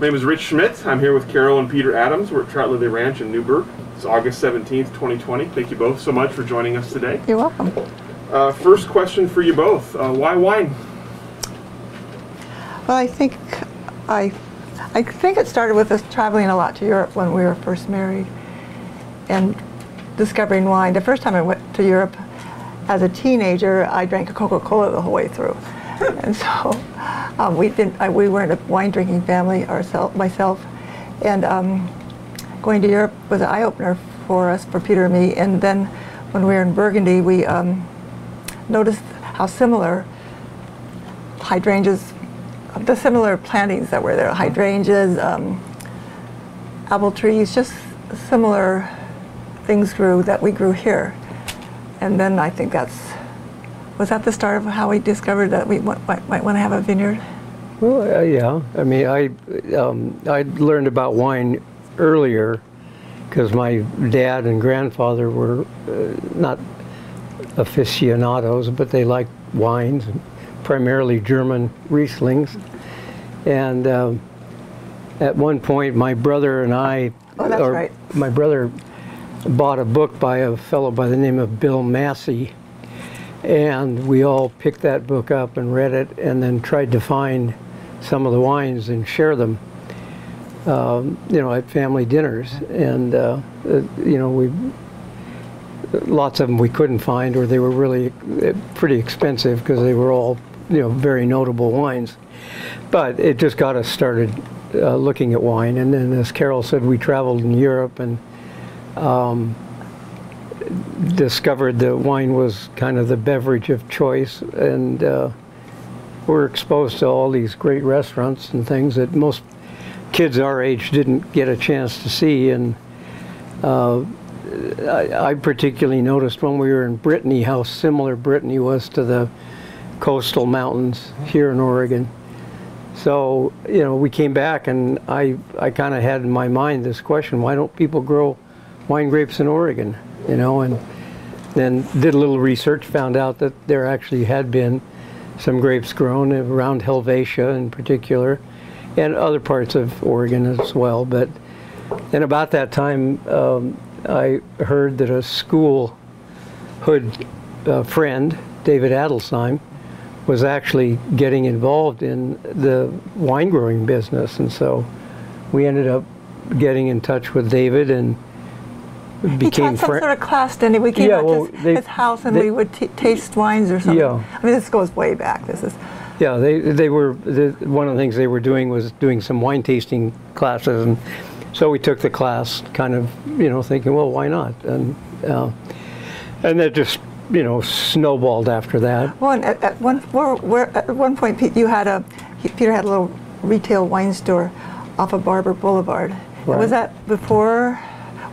my name is Rich Schmidt. I'm here with Carol and Peter Adams. We're at Trout Lily Ranch in Newberg. It's August 17th, 2020. Thank you both so much for joining us today. You're welcome. Uh, first question for you both uh, Why wine? Well, I think I, I think it started with us traveling a lot to Europe when we were first married, and discovering wine. The first time I went to Europe as a teenager, I drank a Coca-Cola the whole way through, and so um, we didn't. I, we weren't a wine drinking family ourselves. Myself, and um, going to Europe was an eye opener for us, for Peter and me. And then when we were in Burgundy, we um, noticed how similar hydrangeas, the similar plantings that were there, hydrangeas, um, apple trees, just similar things grew that we grew here. And then I think that's was that the start of how we discovered that we might, might want to have a vineyard? Well, uh, yeah. I mean, I um, I learned about wine earlier because my dad and grandfather were uh, not aficionados, but they liked wines, primarily German Rieslings. And um, at one point, my brother and I, oh, that's or right. my brother bought a book by a fellow by the name of Bill Massee, and we all picked that book up and read it, and then tried to find some of the wines and share them. Um, you know, at family dinners, and uh, uh, you know, we lots of them we couldn't find, or they were really uh, pretty expensive because they were all you know very notable wines. But it just got us started uh, looking at wine, and then as Carol said, we traveled in Europe and. Um, discovered that wine was kind of the beverage of choice, and uh, we're exposed to all these great restaurants and things that most kids our age didn't get a chance to see. And uh, I, I, particularly noticed when we were in Brittany how similar Brittany was to the coastal mountains here in Oregon. So, you know, we came back and I, I kind of had in my mind this question why don't people grow wine grapes in Oregon? You know, and then did a little research, found out that there actually had been some grapes grown around Helvetia in particular, and other parts of Oregon as well. But and about that time, um, I heard that a school hood uh, friend, David Adelsheim, was actually getting involved in the wine growing business, and so we ended up getting in touch with David and became he taught some sort of class, didn't he? We came Yeah, out well, to his, they- his house and they- we would t- taste wines or something. Yeah. I mean, this goes way back. This is. Yeah, they they were the, one of the things they were doing was doing some wine tasting classes, and so we took the class, kind of you know thinking, well, why not? And uh, and that just you know snowballed after that. Well, at, at one where, where, at one point, Pete, you had a Peter had a little retail wine store off of Barbur Boulevard. Right. Was that before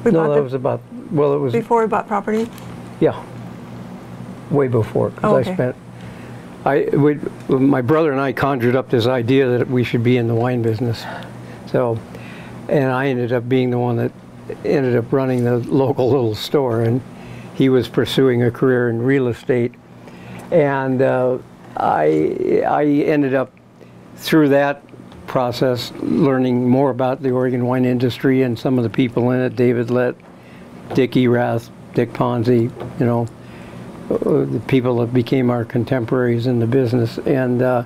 we No, bought that the, was about well, it was before we bought property? yeah, way before because Oh, I okay. spent. I we, my brother and I conjured up this idea that we should be in the wine business, so, and I ended up being the one that ended up running the local little store, and he was pursuing a career in real estate, and uh, I I ended up through that process learning more about the Oregon wine industry and some of the people in it, David Lett, Dick Erath, Dick Ponzi, you know, the people that became our contemporaries in the business. And uh,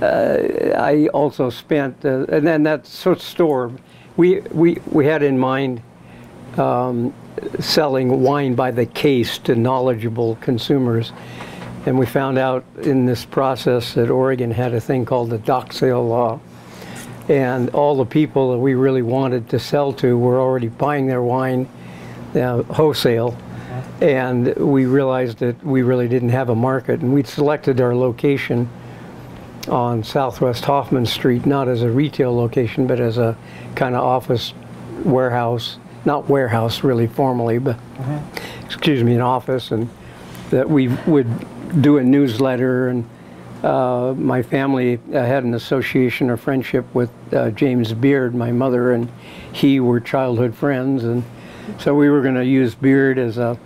uh, I also spent, uh, and then that sort of store, we, we, we had in mind um, selling wine by the case to knowledgeable consumers. And we found out in this process that Oregon had a thing called the dock sale law. And all the people that we really wanted to sell to were already buying their wine uh, wholesale. And we realized that we really didn't have a market. And we'd selected our location on Southwest Hoffman Street, not as a retail location, but as a kind of office warehouse, not warehouse really formally, but excuse me, an office, and that we would do a newsletter. And uh, my family uh, had an association or friendship with uh, James Beard. My mother and he were childhood friends, and so we were going to use Beard as a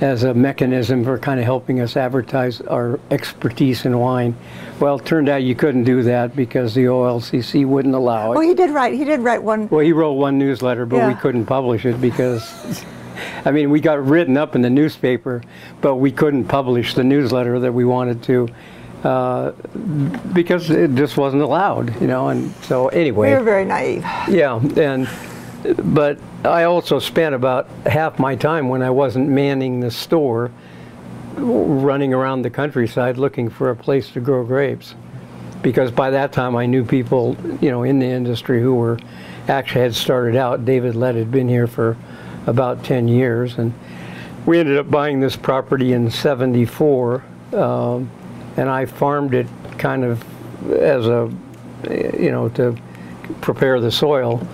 as a mechanism for kind of helping us advertise our expertise in wine. Well, it turned out you couldn't do that because the OLCC wouldn't allow it. Well, he did write. He did write one. Well, he wrote one newsletter, but we couldn't publish it because, I mean, we got written up in the newspaper, but we couldn't publish the newsletter that we wanted to uh, because it just wasn't allowed, you know. And so, anyway, We were very naive. yeah, and but I also spent about half my time when I wasn't manning the store running around the countryside looking for a place to grow grapes. Because by that time I knew people, you know, in the industry who were actually had started out. David Lett had been here for about 10 years and we ended up buying this property in 74 um, and I farmed it kind of as a, you know, to prepare the soil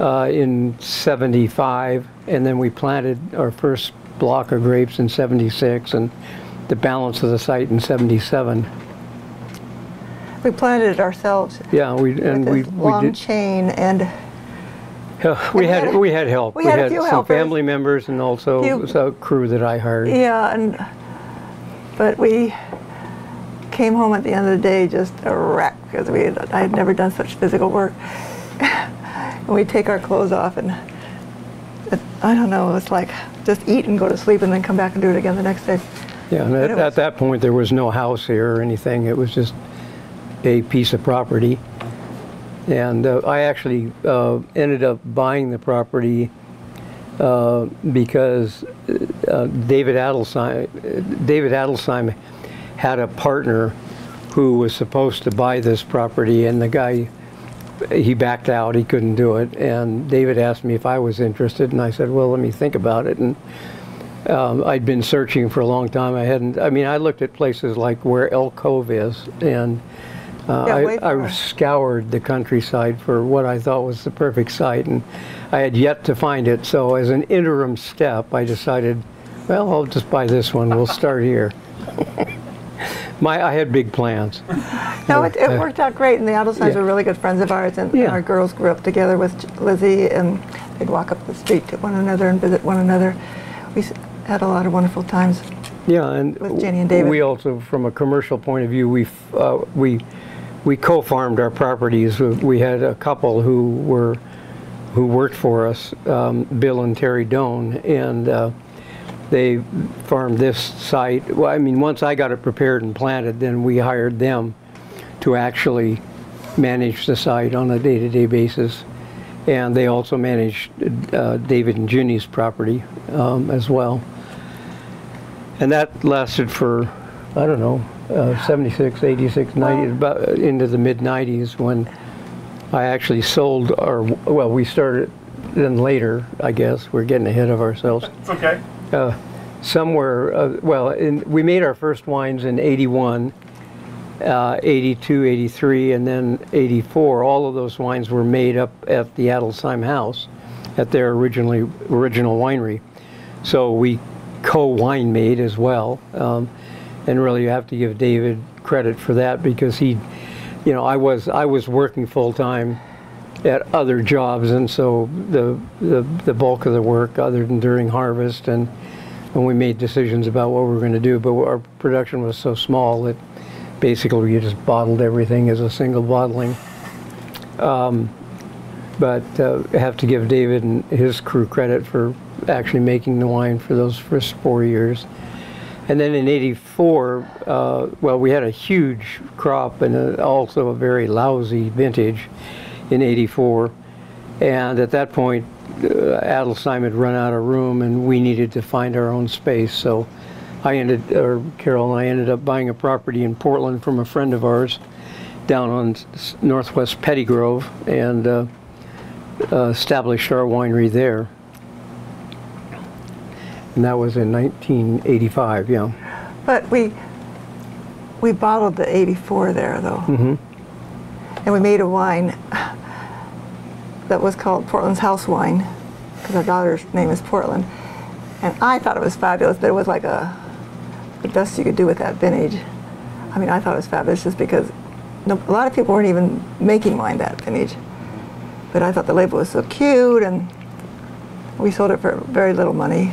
uh, in 75, and then we planted our first block of grapes in 76, and the balance of the site in 77. We planted it ourselves. Yeah, we and we we long did. chain and uh, we we had had we had help. we had a few some helpers. family members and also Few- a crew that I hired. yeah, and but we came home at the end of the day just a wreck because we had, I had never done such physical work. and we take our clothes off and it, I don't know, it's like just eat and go to sleep and then come back and do it again the next day. Yeah, and at, at that point there was no house here or anything. It was just a piece of property. And uh, I actually uh, ended up buying the property uh, because uh, David Adelsheim, David Adelsheim had a partner who was supposed to buy this property, and the guy he backed out. He couldn't do it, and David asked me if I was interested, and I said, "Well, let me think about it." And um, I'd been searching for a long time. I hadn't. I mean, I looked at places like where Elk Cove is, and uh, Yeah, I, I scoured the countryside for what I thought was the perfect site, and I had yet to find it. So, as an interim step, I decided, well, I'll just buy this one. We'll start here. My, I had big plans. No, it, it worked out great, and the Adelsheims Yeah. were really good friends of ours, and Yeah. our girls grew up together with Lizzie, and they'd walk up the street to one another and visit one another. We had a lot of wonderful times. Yeah, and With Ginny and David. we also, from a commercial point of view, we uh, we we co-farmed our properties. We- had a couple who were who worked for us, um, Bill and Terry Doan, and uh, they farmed this site. Well, I mean, once I got it prepared and planted, then we hired them to actually manage the site on a day-to-day basis. And they also managed uh, David and Ginny's property um, as well. And that lasted for, I don't know, uh, 76, 86, 90, about uh, into the mid 90s when I actually sold our, well, we started then later, I guess. We're getting ahead of ourselves. It's okay. Uh, somewhere, uh, well, in, we made our first wines in 81, uh, 82, 83, and then 84. All of those wines were made up at the Adelsheim House at their originally original winery. So we co-wine made as well. Um, and really you have to give David credit for that because he, you know, I was I was working full time at other jobs, and so the, the the bulk of the work, other than during harvest and when we made decisions about what we were going to do, but our production was so small that basically we just bottled everything as a single bottling. Um, but uh, have to give David and his crew credit for actually making the wine for those first four years. And then in '84, uh, well, we had a huge crop and a, also a very lousy vintage in '84. And at that point, uh, Adelsheim had run out of room, and we needed to find our own space. So I ended, or Carol and I ended up buying a property in Portland from a friend of ours down on northwest Pettygrove, and uh, uh, established our winery there. And that was in 1985, yeah. But we we bottled the 84 there though, Mm -hmm. and we made a wine. that was called Portland's House Wine, because our daughter's name is Portland. And I thought it was fabulous, but it was like a, the best you could do with that vintage. I mean, I thought it was fabulous just because no, a lot of people weren't even making wine that vintage. But I thought the label was so cute, and we sold it for very little money.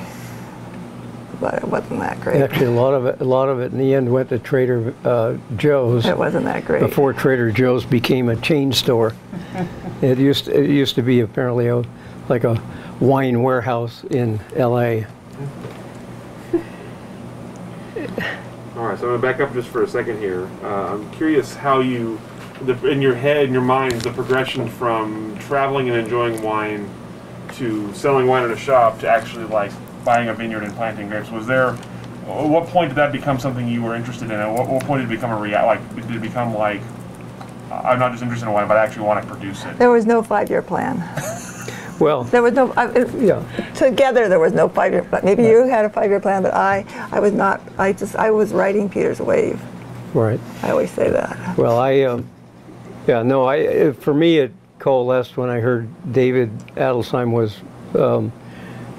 But it wasn't that great. Actually, a lot of it, a lot of it in the end went to Trader uh, Joe's. It wasn't that great. before Trader Joe's became a chain store. it used it used to be apparently a like a wine warehouse in L.A. All right, so I'm gonna back up just for a second here. Uh, I'm curious how you, the, in your head, in your mind, the progression from traveling and enjoying wine to selling wine in a shop to actually like buying a vineyard and planting grapes. Was there? At what point did that become something you were interested in? At what, what point did it become a real? Like, did it become like, I'm not just interested in wine, but I actually want to produce it? There was no five-year plan. Well, There was no, I, it, yeah, together there was no five-year plan. Maybe you had a five-year plan, but I, I was not, I just, I was riding Peter's wave. right. I always say that. Well, I, um, yeah, no, I, it- for me, it coalesced when I heard David Adelsheim was um,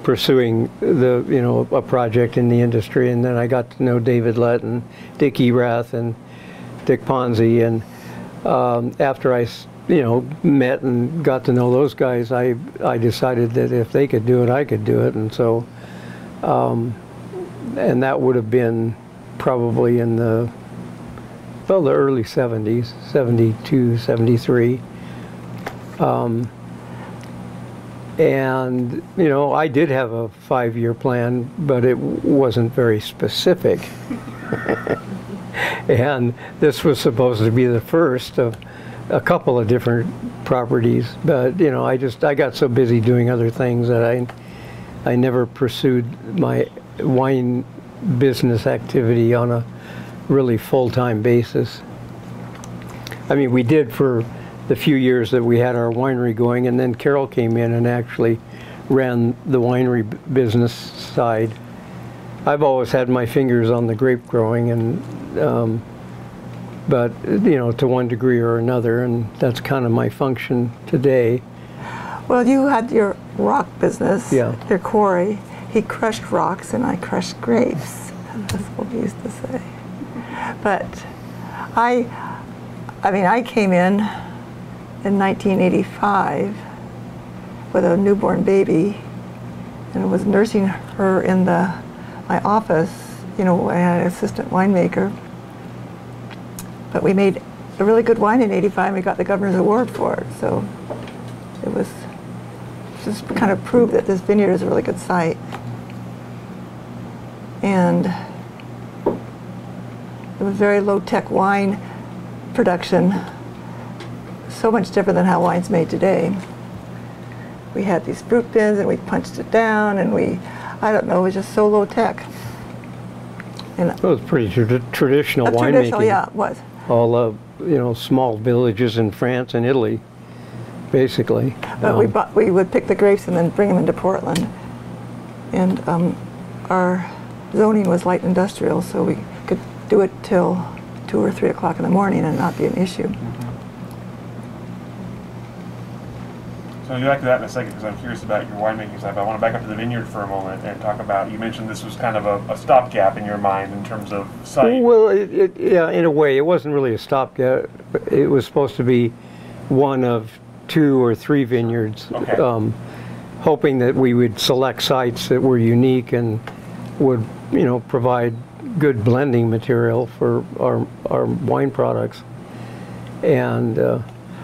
pursuing the, you know, a project in the industry, and then I got to know David Lett and Dick Erath and Dick Ponzi, and um, after I you know, met and got to know those guys, I, I decided that if they could do it, I could do it, and so, um, and that would have been probably in the well, the early 70s, 72, 73. Um, and, you know, I did have a five year plan, but it wasn't very specific. and this was supposed to be the first of a couple of different properties. But, you know, I just, I got so busy doing other things that I, I never pursued my wine business activity on a really full-time basis. I mean, we did for the few years that we had our winery going, and then Carol came in and actually ran the winery business side. I've always had my fingers on the grape growing, and um, but you know, to one degree or another, and that's kind of my function today. Well, you had your rock business, Yeah. your quarry. He crushed rocks and I crushed grapes. That's what we used to say. But I, I mean, I came in in 1985 with a newborn baby and was nursing her in the my office. You know, I had an assistant winemaker. But we made a really good wine in 85 we got the governor's award for it. So it was just kind of proved that this vineyard is a really good site. And it was very low-tech wine production, so much different than how wine's made today. We had these fruit bins and we punched it down and we, I don't know, it was just so low-tech. And It was pretty trad- traditional a winemaking. traditional, yeah, it was. All the you know small villages in France and Italy, basically. But we Um, bought, we would pick the grapes and then bring them into Portland. And um, our zoning was light industrial, so we could do it till two or three o'clock in the morning and not be an issue. So I'll get back to that in a second because I'm curious about your winemaking side. But I want to back up to the vineyard for a moment and talk about. You mentioned this was kind of a, a stopgap in your mind in terms of site. Well, it, it, yeah, in a way, it wasn't really a stopgap. It was supposed to be one of two or three vineyards, Okay. um, hoping that we would select sites that were unique and would, you know, provide good blending material for our our wine products. And uh,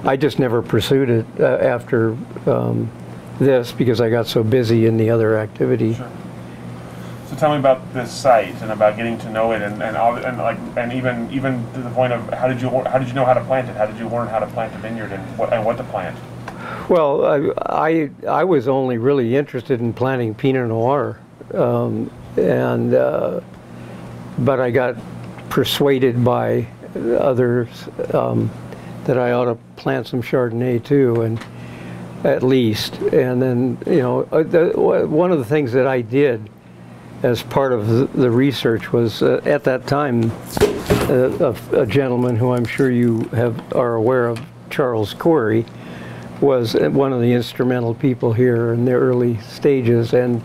I just never pursued it uh, after um, this because I got so busy in the other activities. Sure. So tell me about this site and about getting to know it and, and, all, and like and even even to the point of how did you how did you know how to plant it? How did you learn how to plant a vineyard and what and what to plant? Well, I, I, I was only really interested in planting Pinot Noir, um, and uh, but I got persuaded by others um, that I ought to plant some Chardonnay too, and at least. And then you know, uh, one of the things that I did as part of the, research was uh, at that time uh, a, a gentleman who I'm sure you have are aware of, Charles Coury was one of the instrumental people here in the early stages, and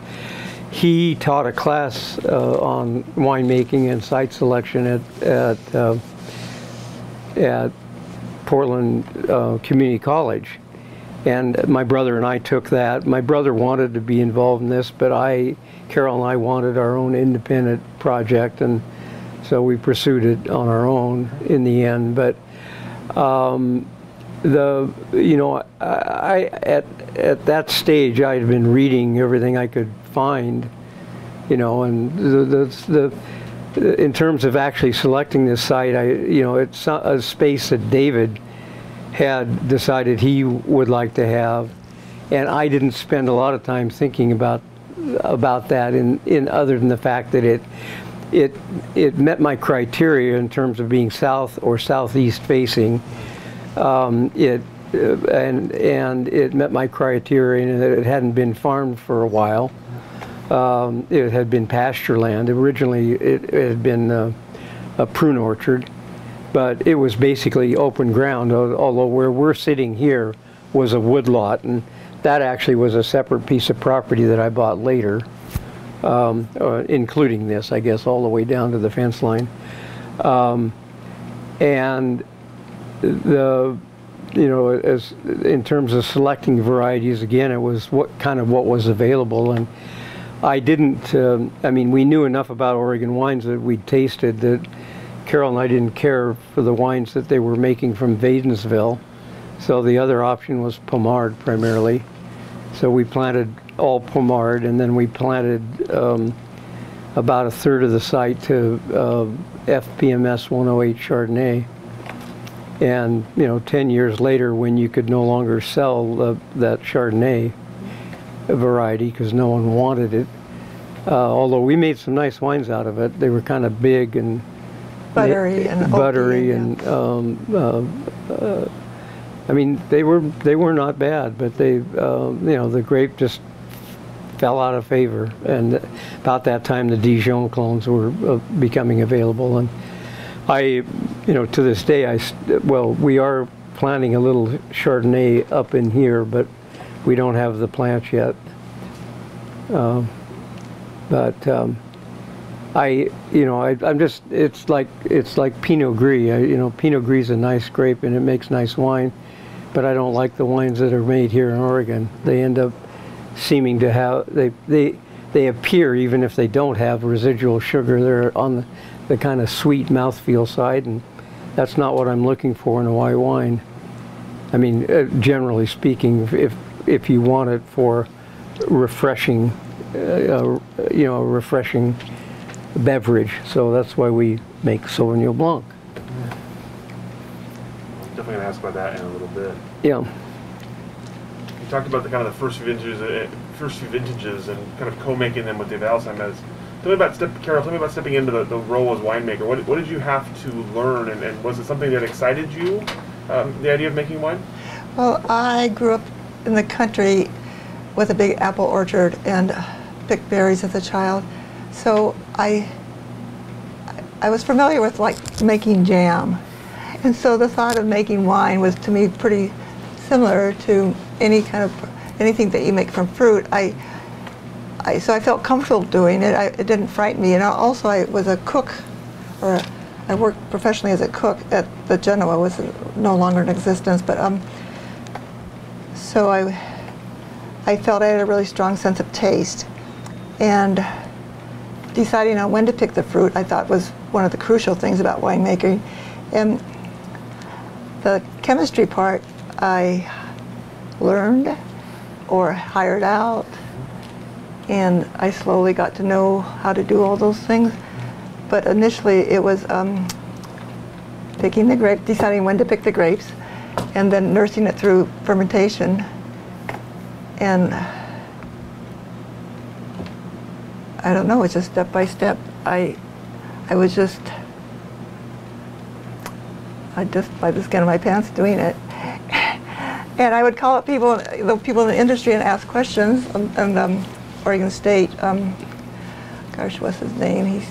he taught a class uh, on winemaking and site selection at at, uh, at Portland uh, Community College. And my brother and I took that. My brother wanted to be involved in this, but I, Carol and I wanted our own independent project, and so we pursued it on our own in the end. But um, the, you know, I, I at at that stage I had been reading everything I could find, you know, and the the, the in terms of actually selecting this site, I, you know, it's a space that David had decided he would like to have, and I didn't spend a lot of time thinking about about that in, in other than the fact that it it it met my criteria in terms of being south or southeast facing. Um, it uh, and and it met my criteria in that it hadn't been farmed for a while. Um, it had been pasture land. Originally, it, it had been uh, a prune orchard but it was basically open ground, although where we're sitting here was a woodlot, and that actually was a separate piece of property that I bought later, um, uh, including this, I guess, all the way down to the fence line. Um, and the, you know, as in terms of selecting varieties, again, it was what kind of what was available, and I didn't. Um, I mean, we knew enough about Oregon wines that we'd tasted that Carol and I didn't care for the wines that they were making from Wadenswil, so the other option was Pommard primarily. So we planted all Pommard, and then we planted um, about a third of the site to uh, FPMS 108 Chardonnay. And you know, 10 years later, when you could no longer sell uh, that Chardonnay variety because no one wanted it, uh, although we made some nice wines out of it, they were kind of big and buttery and buttery oaky, and um, uh, uh, I mean they were they were not bad, but they uh, you know the grape just fell out of favor, and about that time the Dijon clones were uh, becoming available, and I you know to this day I well we are planting a little Chardonnay up in here, but we don't have the plants yet. Uh, but um, I, you know, I, am just, it's like, it's like Pinot Gris. I, you know, Pinot Gris is a nice grape and it makes nice wine, but I don't like the wines that are made here in Oregon. They end up seeming to have, they, they, they appear, even if they don't have residual sugar, they're on the, the kind of sweet mouthfeel side, and that's not what I'm looking for in a white wine. I mean, uh, generally speaking, if you want it for refreshing, uh, uh, you know, refreshing beverage. So that's why we make Sauvignon Blanc. Definitely gonna ask about that in a little bit. Yeah. You talked about the kind of the first few vintages, uh, first few vintages, and kind of co-making them with Dave Adelsheim's. Tell me about step, Carol. Tell me about stepping into the, the role as winemaker. What, what did you have to learn, and, and was it something that excited you? Um, the idea of making wine. Well, I grew up in the country with a big apple orchard and picked berries as a child. So I, I was familiar with like making jam. And so the thought of making wine was to me pretty similar to any kind of, anything that you make from fruit. I, I, so I felt comfortable doing it. I, it didn't frighten me. And also I was a cook, or a, I worked professionally as a cook at the Genoa, was no longer in existence. But um, so I, I felt I had a really strong sense of taste. And deciding on when to pick the fruit, I thought was one of the crucial things about winemaking. And the chemistry part, I learned or hired out, and I slowly got to know how to do all those things. But initially, it was um, picking the grape, deciding when to pick the grapes, and then nursing it through fermentation. And I don't know, it's just step by step. I, I was just, I just by the skin of my pants doing it. and I would call up people, the people in the industry and ask questions. And, and um, Oregon State, um, gosh, what's his name? He's,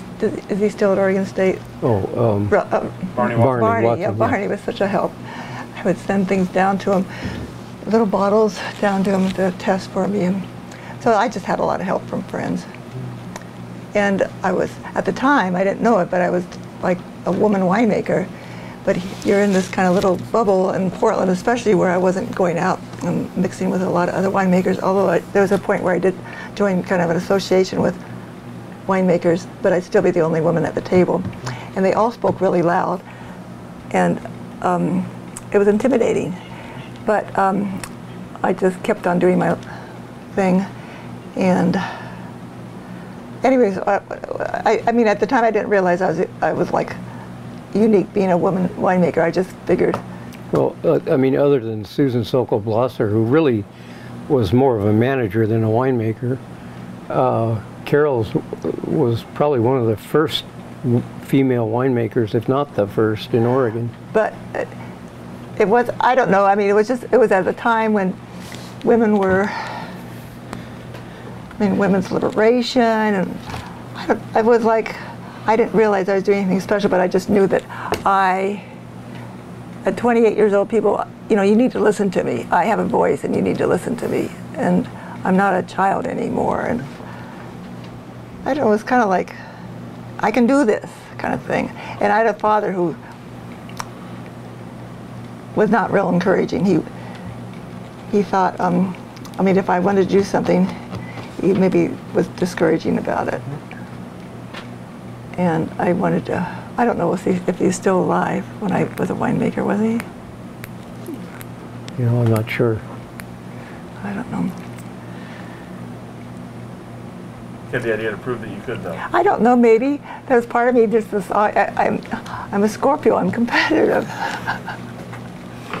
is he still at Oregon State? Oh, um, Barney Watson. Barney, Watson, yeah, yeah. Barney was such a help. I would send things down to him. little bottles down to them to test for me. So I just had a lot of help from friends. And I was, at the time, I didn't know it, but I was like a woman winemaker. But you're in this kind of little bubble in Portland, especially where I wasn't going out and mixing with a lot of other winemakers. Although I, there was a point where I did join kind of an association with winemakers, but I'd still be the only woman at the table. And they all spoke really loud. And um, it was intimidating. But um, I just kept on doing my thing. And anyways, I, I, I mean, at the time I didn't realize I was, I was like unique being a woman winemaker. I just figured, Well, uh, I mean, other than Susan Sokol Blosser, who really was more of a manager than a winemaker, uh, Carol's was probably one of the first female winemakers, if not the first, in Oregon. but it, was, I don't know, I mean, it was just, it was at a time when women were, I mean, women's liberation, and I, I was like, I didn't realize I was doing anything special, but I just knew that I, at 28 years old, people, you know, you need to listen to me. I have a voice, and you need to listen to me. And I'm not a child anymore. And I don't know, it was kind of like, I can do this kind of thing. And I had a father who was not real encouraging. He he thought, um, I mean, if I wanted to do something, he maybe was discouraging about it. And I wanted to. I don't know if, he, if he's still alive when I was a winemaker, was he? You know, I'm not sure. I don't know. You had the idea to prove that you could, though. I don't know. Maybe there's part of me just this. I, I, I'm I'm a Scorpio. I'm competitive.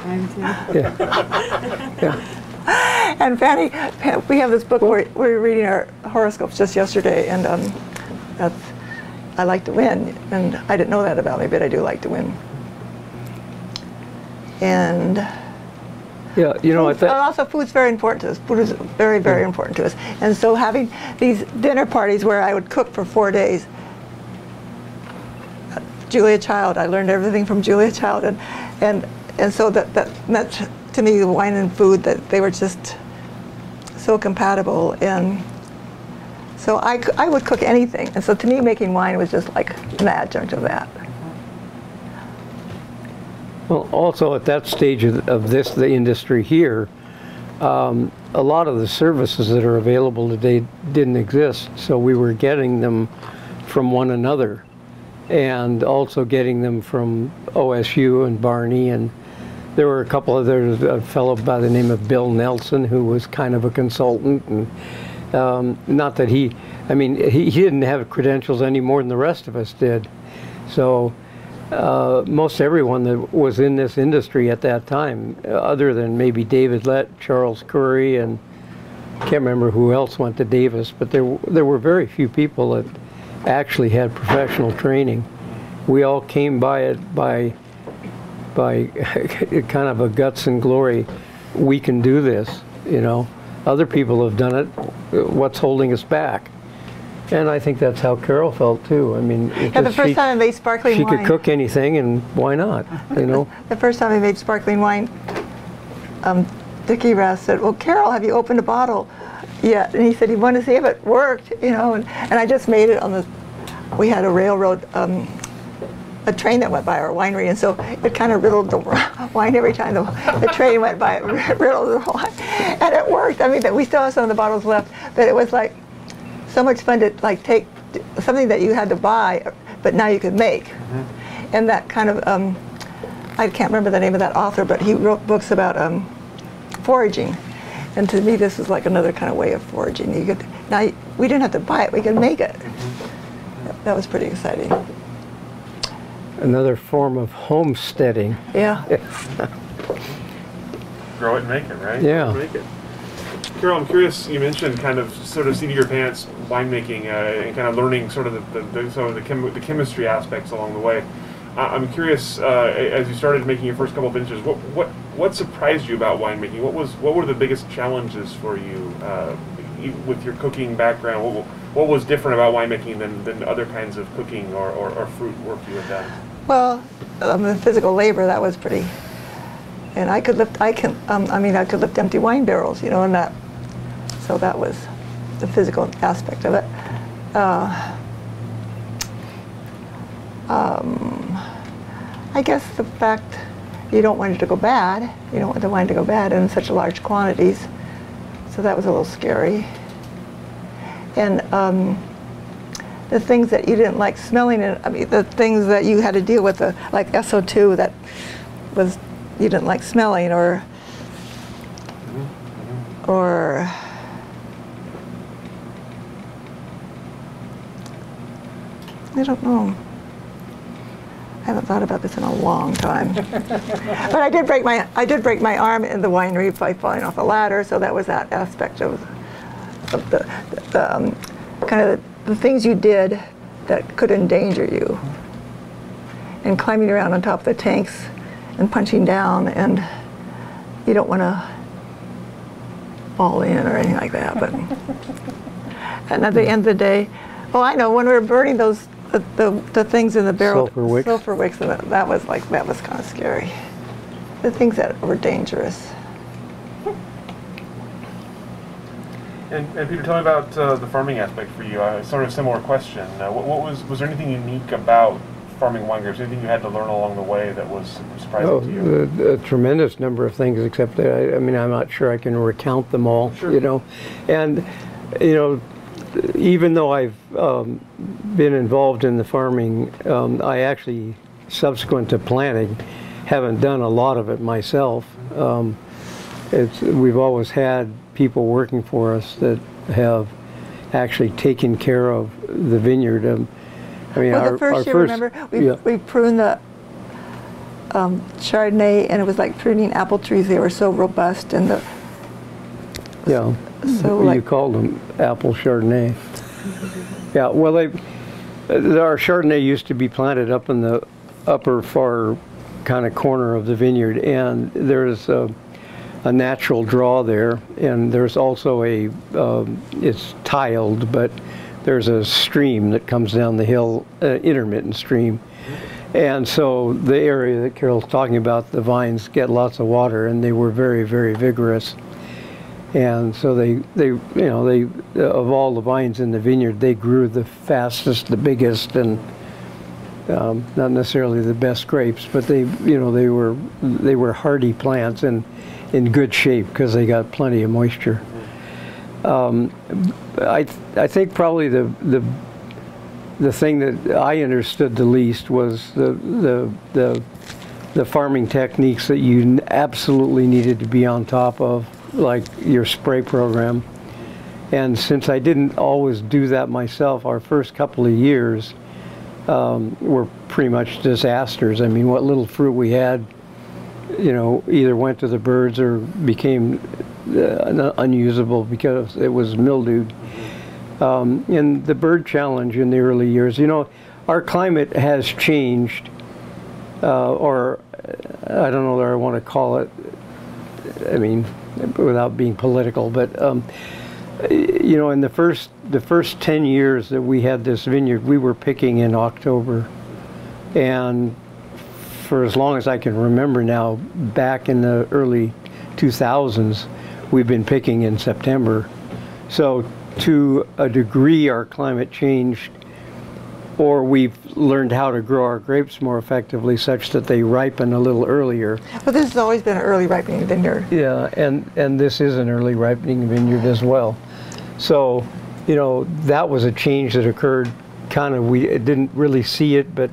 Yeah. yeah. And Fanny, we have this book where we were reading our horoscopes just yesterday, and um, that's I like to win, and I didn't know that about me, but I do like to win. And Yeah, you know, I and also food's very important to us. Food is very, very important to us. And so having these dinner parties where I would cook for four days. Julia Child, I learned everything from Julia Child, and and and so that that meant to me wine and food that they were just so compatible and. So I, I would cook anything, and so to me making wine was just like an adjunct of that. Well, also at that stage of, this, the industry here, um, a lot of the services that are available today didn't exist. So we were getting them from one another and also getting them from OSU and Barney. And there were a couple of, there was a fellow by the name of Bill Nelson who was kind of a consultant. And um, not that he, I mean, he, he didn't have credentials any more than the rest of us did. So uh, most everyone that was in this industry at that time, other than maybe David Lett, Charles Coury, and can't remember who else went to Davis, but there there were very few people that actually had professional training. We all came by it by by kind of a guts and glory. We can do this, you know. Other people have done it. What's holding us back? And I think that's how Carol felt too. I mean, Yeah, the first she- time I made sparkling she wine. could cook anything, and why not? You know. The first time I made sparkling wine, um, Dick Erath said, "Well, Carol, have you opened a bottle yet?" And he said he wanted to see if it worked, you know. And, and I just made it on the. We had a railroad, um, a train that went by our winery, and so it kind of riddled the wine every time the, the train went by. It riddled the wine, and it worked. I mean, that we still have some of the bottles left, but it was like so much fun to like take something that you had to buy, but now you could make, and that kind of. Um, I can't remember the name of that author, but he wrote books about um, foraging. And to me, this is like another kind of way of foraging. You could now we didn't have to buy it; we could make it. That was pretty exciting. Another form of homesteading. Yeah. Grow it and make it, right? Yeah. Grow it and Make it. Carol, I'm curious. You mentioned kind of sort of seat of your pants winemaking uh, and kind of learning sort of the, the, the some of the, chem- the chemistry aspects along the way. Uh, I'm curious, uh, as you started making your first couple of vintages, what what what surprised you about winemaking? What was what were the biggest challenges for you uh, you- with your cooking background? What, what was different about winemaking than, than other kinds of cooking or, or, or fruit work you had done? Well, um, the physical labor that was pretty and I could lift. I can. Um, I mean, I could lift empty wine barrels, you know, and that. So that was the physical aspect of it. Uh, um, I guess the fact you don't want it to go bad. You don't want the wine to go bad in such large quantities. So that was a little scary. And um, the things that you didn't like smelling, and I mean, the things that you had to deal with, uh, like SO2 that was you didn't like smelling, or or I don't know. I haven't thought about this in a long time. but I did break my I did break my arm in the winery by falling off a ladder, so that was that aspect of, of the, the um, kind of the, things you did that could endanger you. And climbing around on top of the tanks and punching down, and you don't want to fall in or anything like that. But and at the end of the day, oh, I know when we were burning those the, the, the things in the barrel, Sulfur wicks. sulfur wicks, that, that was like that was kind of scary. The things that were dangerous. And, and Peter, tell me about uh, the farming aspect for you. Uh, sort of a similar question. Uh, what, what was was there anything unique about farming wine grapes? Anything you had to learn along the way that was surprising Oh, to you? a, a tremendous number of things, except that I, I mean, I'm not sure I can recount them all. Sure. You know, and you know, even though I've um, been involved in the farming, um, I actually, subsequent to planting, haven't done a lot of it myself. Um, it's we've always had people working for us that have actually taken care of the vineyard. Um, I mean, Well, our, the first our year, first, remember, we, yeah. we pruned the um, Chardonnay, and it was like pruning apple trees. They were so robust, and the yeah. so you like called them apple Chardonnay. Yeah, well, they, uh, our Chardonnay used to be planted up in the upper far kind of corner of the vineyard, and there's a, a natural draw there, and there's also a, um, it's tiled, but there's a stream that comes down the hill, uh, intermittent stream. And so the area that Carol's talking about, the vines get lots of water, and they were very, very vigorous and so they they you know they of all the vines in the vineyard they grew the fastest the biggest and um, not necessarily the best grapes but they you know they were they were hardy plants and in good shape because they got plenty of moisture um, I I think probably the the the thing that I understood the least was the the the the farming techniques that you absolutely needed to be on top of, like your spray program. And since I didn't always do that myself, our first couple of years um, were pretty much disasters. I mean, what little fruit we had, you know, either went to the birds or became uh, unusable because it was mildewed. Um, and the bird challenge in the early years, you know, our climate has changed uh, or uh, I don't know what I want to call it. I mean, without being political, but um, you know, in the first the first ten years that we had this vineyard, we were picking in October, and for as long as I can remember now, back in the early 2000s, we've been picking in September. So to a degree, our climate changed or we've learned how to grow our grapes more effectively such that they ripen a little earlier. but this has always been an early ripening vineyard. Yeah, and, and this is an early ripening vineyard as well. So, you know, that was a change that occurred kind of, we didn't really see it, but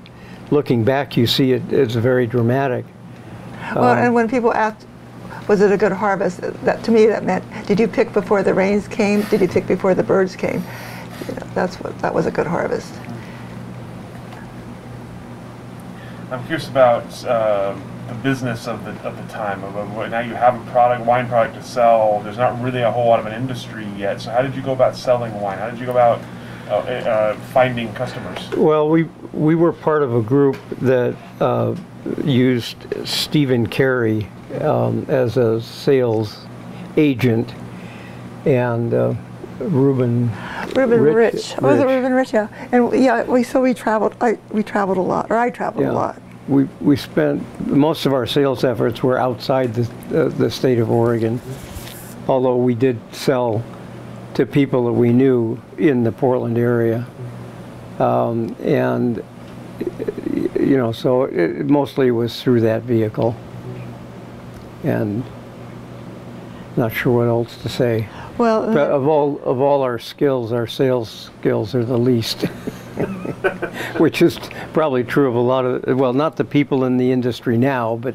looking back, you see it, it's very dramatic. Well, Um, and when people asked, was it a good harvest? That to me that meant, did you pick before the rains came? Did you pick before the birds came? You know, that's what that was a good harvest. I'm curious about uh, the business of the, of the time. Of, of now you have a product, wine product to sell. There's not really a whole lot of an industry yet. So how did you go about selling wine? How did you go about uh, uh, finding customers? Well, we we were part of a group that uh, used Stephen Carey um, as a sales agent, and uh, Ruben. Reuben Rich- Rich. Was it Rich. Reuben Rich? Yeah. And yeah, we so we traveled. I we traveled a lot, or I traveled Yeah. a lot. we, we spent, most of our sales efforts were outside the, uh, the state of Oregon. Although we did sell to people that we knew in the Portland area. Um, and, you know, so it mostly was through that vehicle. And not sure what else to say. Well, But of all of all our skills, our sales skills are the least, which is probably true of a lot of well, not the people in the industry now, but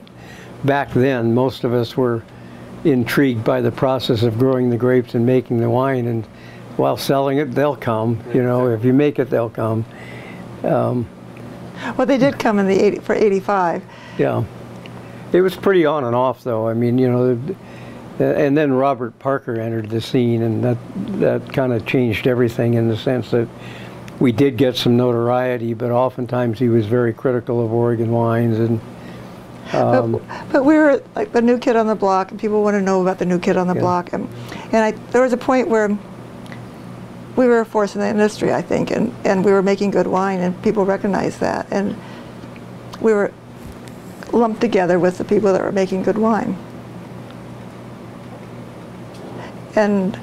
back then, most of us were intrigued by the process of growing the grapes and making the wine, and while selling it, they'll come. You know, if you make it, they'll come. Um, well, they did come in the 80, for 85. Yeah, it was pretty on and off, though. I mean, you know, and then Robert Parker entered the scene, and that that kind of changed everything in the sense that we did get some notoriety, but oftentimes he was very critical of Oregon wines, and Um, but, but we were like the new kid on the block, and people want to know about the new kid on the Yeah. block. And, and I, there was a point where we were a force in the industry, I think, and, and we were making good wine, and people recognized that. And we were lumped together with the people that were making good wine. And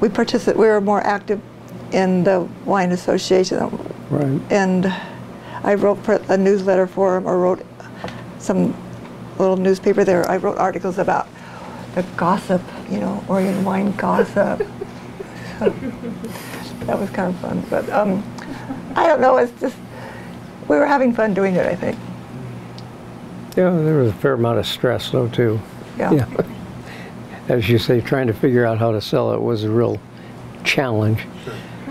we participate, we were more active in the wine association right, and I wrote a newsletter for them or wrote some little newspaper there. I wrote articles about the gossip, you know, Oregon wine gossip. that was kind of fun, but um, I don't know. It's just we were having fun doing it. I think. yeah, there was a fair amount of stress though too. Yeah. As you say, trying to figure out how to sell it was a real challenge.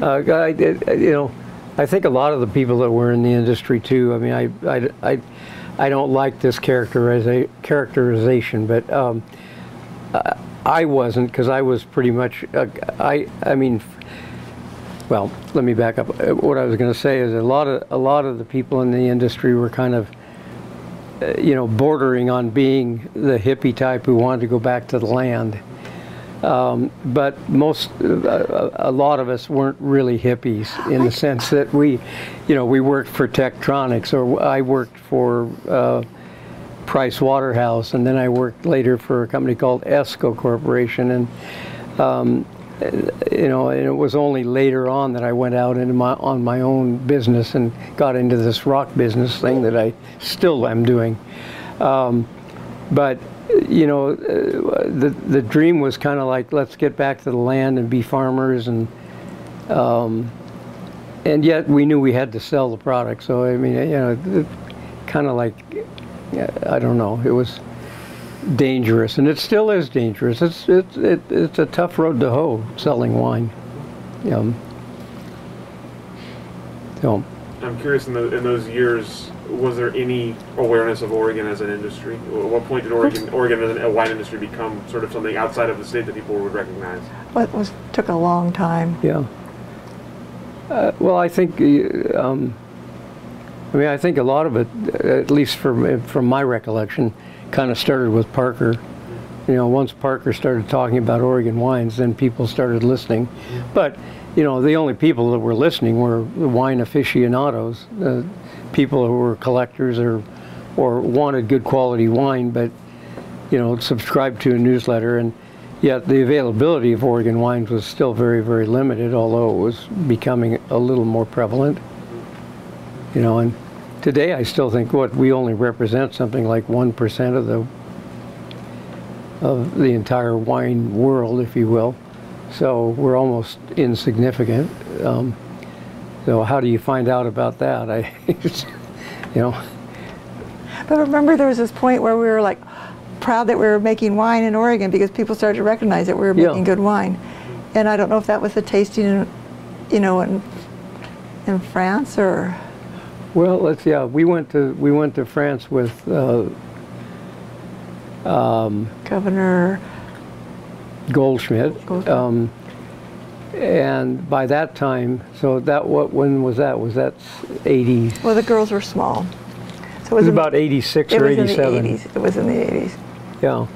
Uh, I, you know, I think a lot of the people that were in the industry too. I mean, I, I, I, I don't like this characteriza- characterization, but um, I- wasn't because I was pretty much. Uh, I, I mean, well, let me back up. What I was going to say is a lot of a lot of the people in the industry were kind of uh, you know, bordering on being the hippie type who wanted to go back to the land. Um, but most, uh, a lot of us weren't really hippies in the sense that we, you know, we worked for Tektronix or I worked for uh, Price Waterhouse and then I worked later for a company called ESCO Corporation and um, you know, and it was only later on that I went out into my on my own business and got into this rock business thing that I still am doing. Um, but you know, uh, the the dream was kind of like let's get back to the land and be farmers and. Um, and yet we knew we had to sell the product, so I mean, you know, kind of like, I don't know, it was dangerous, and it still is dangerous. It's it's it, it's a tough road to hoe selling wine. Um, so I'm curious in, the, in those years, was there any awareness of Oregon as an industry? At what point did Oregon, Oregon as a wine industry become sort of something outside of the state that people would recognize? But it was took a long time. yeah. Uh, well, I think. uh, Um, I mean, I think a lot of it, at least from from my recollection, kind of started with Parker. You know, once Parker started talking about Oregon wines, then people started listening. But you know, the only people that were listening were the wine aficionados, uh, people who were collectors or or wanted good quality wine, but you know, subscribed to a newsletter. And yet, the availability of Oregon wines was still very, very limited, although it was becoming a little more prevalent. You know, and today I still think what we only represent something like one percent of the of the entire wine world, if you will. So we're almost insignificant. Um, so how do you find out about that? I, you know, But remember, there was this point where we were like proud that we were making wine in Oregon because people started to recognize that we were Yeah. making good wine. And I don't know if that was the tasting, in, you know, in in France or well, let's yeah, we went to we went to France with uh, Governor. Goldschmidt. Goldschmidt. Um, and by that time, so that what when was that? Was that 80? Well, the girls were small, so it was in- about 86 It or was 87. in the 80s. It was in the 80s. Yeah,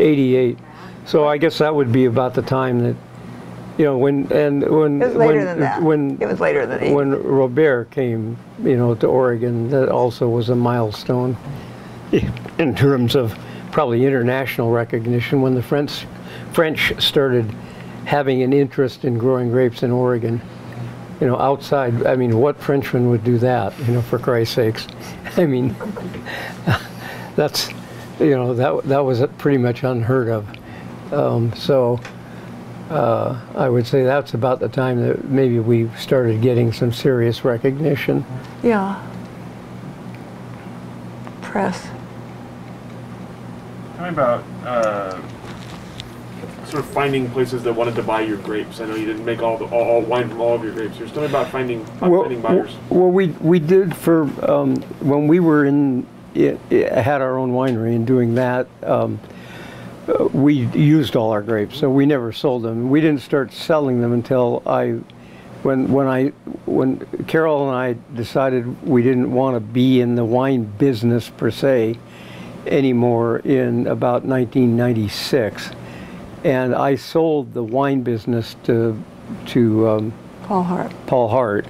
88. So I guess that would be about the time that you know, when and when It was later when, than that. when It was later than 80. when Robert came, you know, to Oregon, that also was a milestone in terms of probably international recognition when the French French started having an interest in growing grapes in Oregon. You know, outside, I mean, what Frenchman would do that? You know, for Christ's sakes. I mean, that's, you know, that that was pretty much unheard of. Um, so uh, I would say that's about the time that maybe we started getting some serious recognition. Yeah. Press. Tell me about uh, sort of finding places that wanted to buy your grapes. I know you didn't make all the all, all wine from all of your grapes. Tell me about finding finding buyers. well, we we did for um, when we were in it, it had our own winery and doing that. Um, uh, we used all our grapes, so we never sold them. We didn't start selling them until I, when when I when Carol and I decided we didn't want to be in the wine business per se anymore in about 1996, and I sold the wine business to to um, Paul Hart. Paul Hart,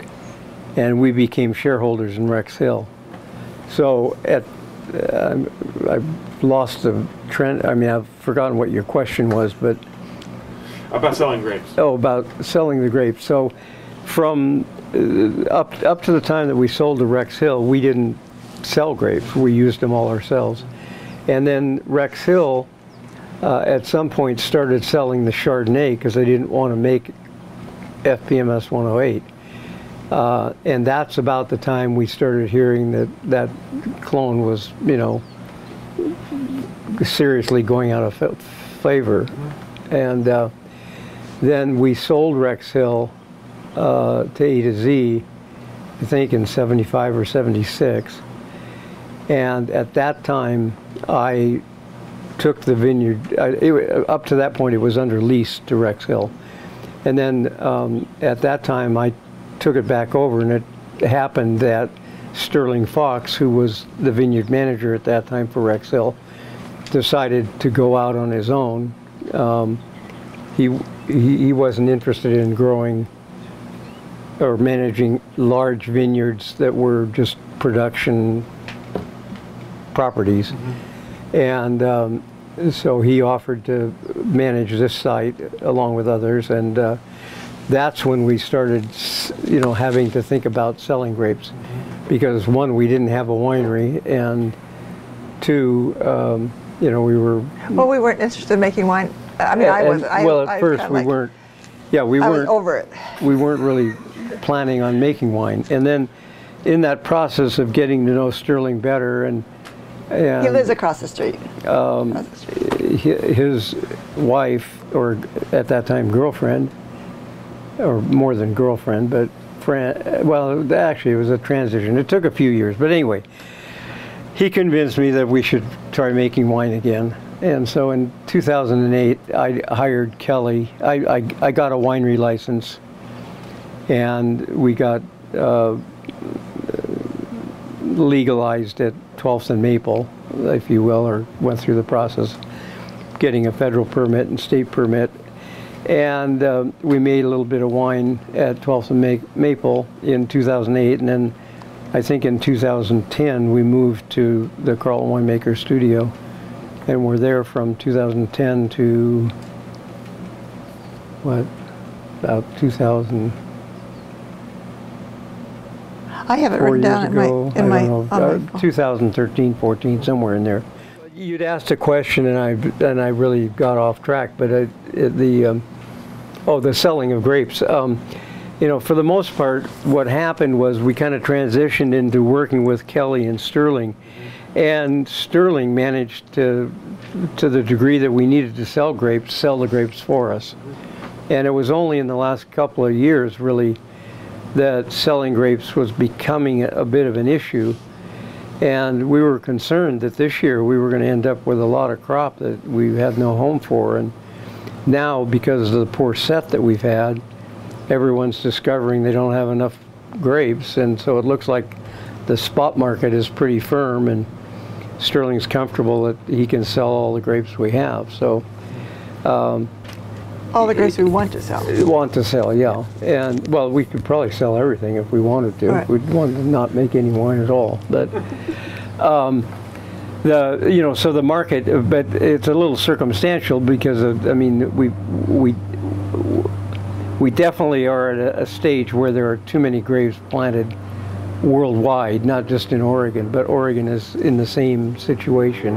and we became shareholders in Rex Hill. So at uh, I've lost the trend. I mean, I've forgotten what your question was, but About selling grapes. oh, about selling the grapes. So from uh, up up to the time that we sold to Rex Hill, we didn't sell grapes. We used them all ourselves, and then Rex Hill. Uh, at some point, started selling the Chardonnay because they didn't want to make FPMS 108. Uh, and that's about the time we started hearing that that clone was, you know, seriously going out of favor. And uh, then we sold Rex Hill uh, to A to Z, I think in 75 or 76. And at that time, I took the vineyard, I, it, up to that point, it was under lease to Rex Hill. And then um, at that time, I took it back over, and it happened that Sterling Fox, who was the vineyard manager at that time for Rex Hill, decided to go out on his own. Um, he, he he wasn't interested in growing or managing large vineyards that were just production properties, and um, so he offered to manage this site along with others, and uh, that's when we started, you know, having to think about selling grapes, because one, we didn't have a winery, and two, um, you know, we were. Well, we weren't interested in making wine. I mean, I was. I, well, at I first we like- weren't. Yeah, we I weren't. over it. we weren't really planning on making wine, and then in that process of getting to know Sterling better and. And He lives across the street. Um, Across the street. his wife, or at that time girlfriend, or more than girlfriend, but friend. Well, actually, it was a transition. It took a few years, but anyway, he convinced me that we should try making wine again. And so in 2008, I hired Kelly. I, I, I got a winery license, and we got uh, legalized at 12th and Maple, if you will, or went through the process getting a federal permit and state permit. And um, we made a little bit of wine at 12th and Ma- Maple in 2008. And then I think in 2010, we moved to the Carlton Winemaker Studio. And we're there from 2010 to, what, about 2000. I have it four written down in my ago. in my, know, on uh, my 2013, 14, somewhere in there. You'd asked a question, and I and I really got off track. But I, the um, oh, the selling of grapes. Um, you know, for the most part, what happened was we kind of transitioned into working with Kelly and Sterling, and Sterling managed to, to the degree that we needed to sell grapes, sell the grapes for us. And it was only in the last couple of years, really, that selling grapes was becoming a, bit of an issue. And we were concerned that this year we were going to end up with a lot of crop that we had no home for. And now, because of the poor set that we've had, everyone's discovering they don't have enough grapes. And so it looks like the spot market is pretty firm and Sterling's comfortable that he can sell all the grapes we have. So um, All the grapes we want to sell. want to sell, yeah. And, well, we could probably sell everything if we wanted to. Right. We'd want to not make any wine at all. But, um, the, you know, so the market, but it's a little circumstantial because of, I mean, we, we, we definitely are at a, a stage where there are too many grapes planted worldwide, not just in Oregon, but Oregon is in the same situation.